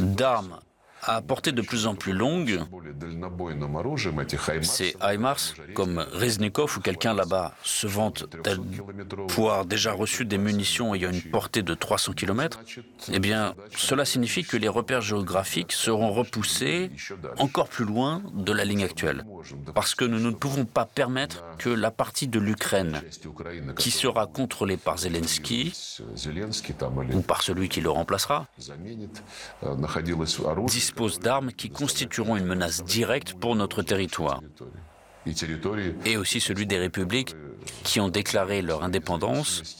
d'armes à portée de plus en plus longue, ces HIMARS, comme Reznikov ou quelqu'un là-bas, se vante d'avoir déjà reçu des munitions ayant une portée de 300 km, eh bien, cela signifie que les repères géographiques seront repoussés encore plus loin de la ligne actuelle. Parce que nous ne pouvons pas permettre que la partie de l'Ukraine qui sera contrôlée par Zelensky ou par celui qui le remplacera d'armes qui constitueront une menace directe pour notre territoire et aussi celui des républiques qui ont déclaré leur indépendance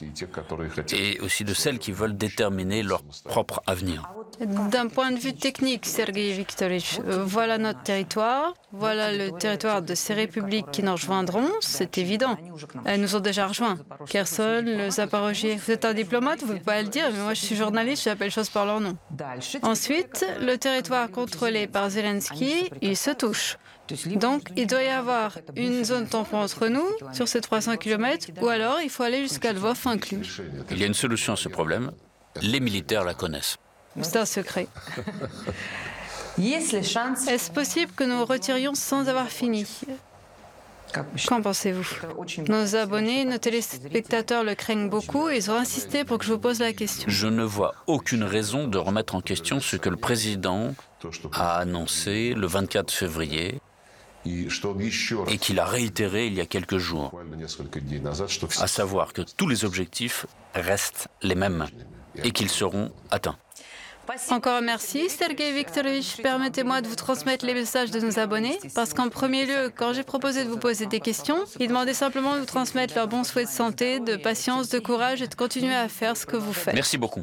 et aussi de celles qui veulent déterminer leur propre avenir. D'un point de vue technique, Sergei Viktorovich, euh, voilà notre territoire, voilà le territoire de ces républiques qui nous rejoindront, c'est évident. Elles nous ont déjà rejoints. Kherson, le. Vous êtes un diplomate, vous ne pouvez pas le dire, mais moi je suis journaliste, j'appelle choses par leur nom. Ensuite, le territoire contrôlé par Zelensky, il se touche. Donc, il doit y avoir une zone tampon entre nous, sur ces 300 km, ou alors il faut aller jusqu'à Lvov inclus. Il y a une solution à ce problème. Les militaires la connaissent. C'est un secret. Est-ce possible que nous retirions sans avoir fini? Qu'en pensez-vous? Nos abonnés, nos téléspectateurs le craignent beaucoup et ils ont insisté pour que je vous pose la question. Je ne vois aucune raison de remettre en question ce que le président a annoncé le 24 février et qu'il a réitéré il y a quelques jours, à savoir que tous les objectifs restent les mêmes et qu'ils seront atteints. Encore merci, Sergei Viktorovich. Permettez-moi de vous transmettre les messages de nos abonnés, parce qu'en premier lieu, quand j'ai proposé de vous poser des questions, ils demandaient simplement de vous transmettre leurs bons souhaits de santé, de patience, de courage et de continuer à faire ce que vous faites. Merci beaucoup.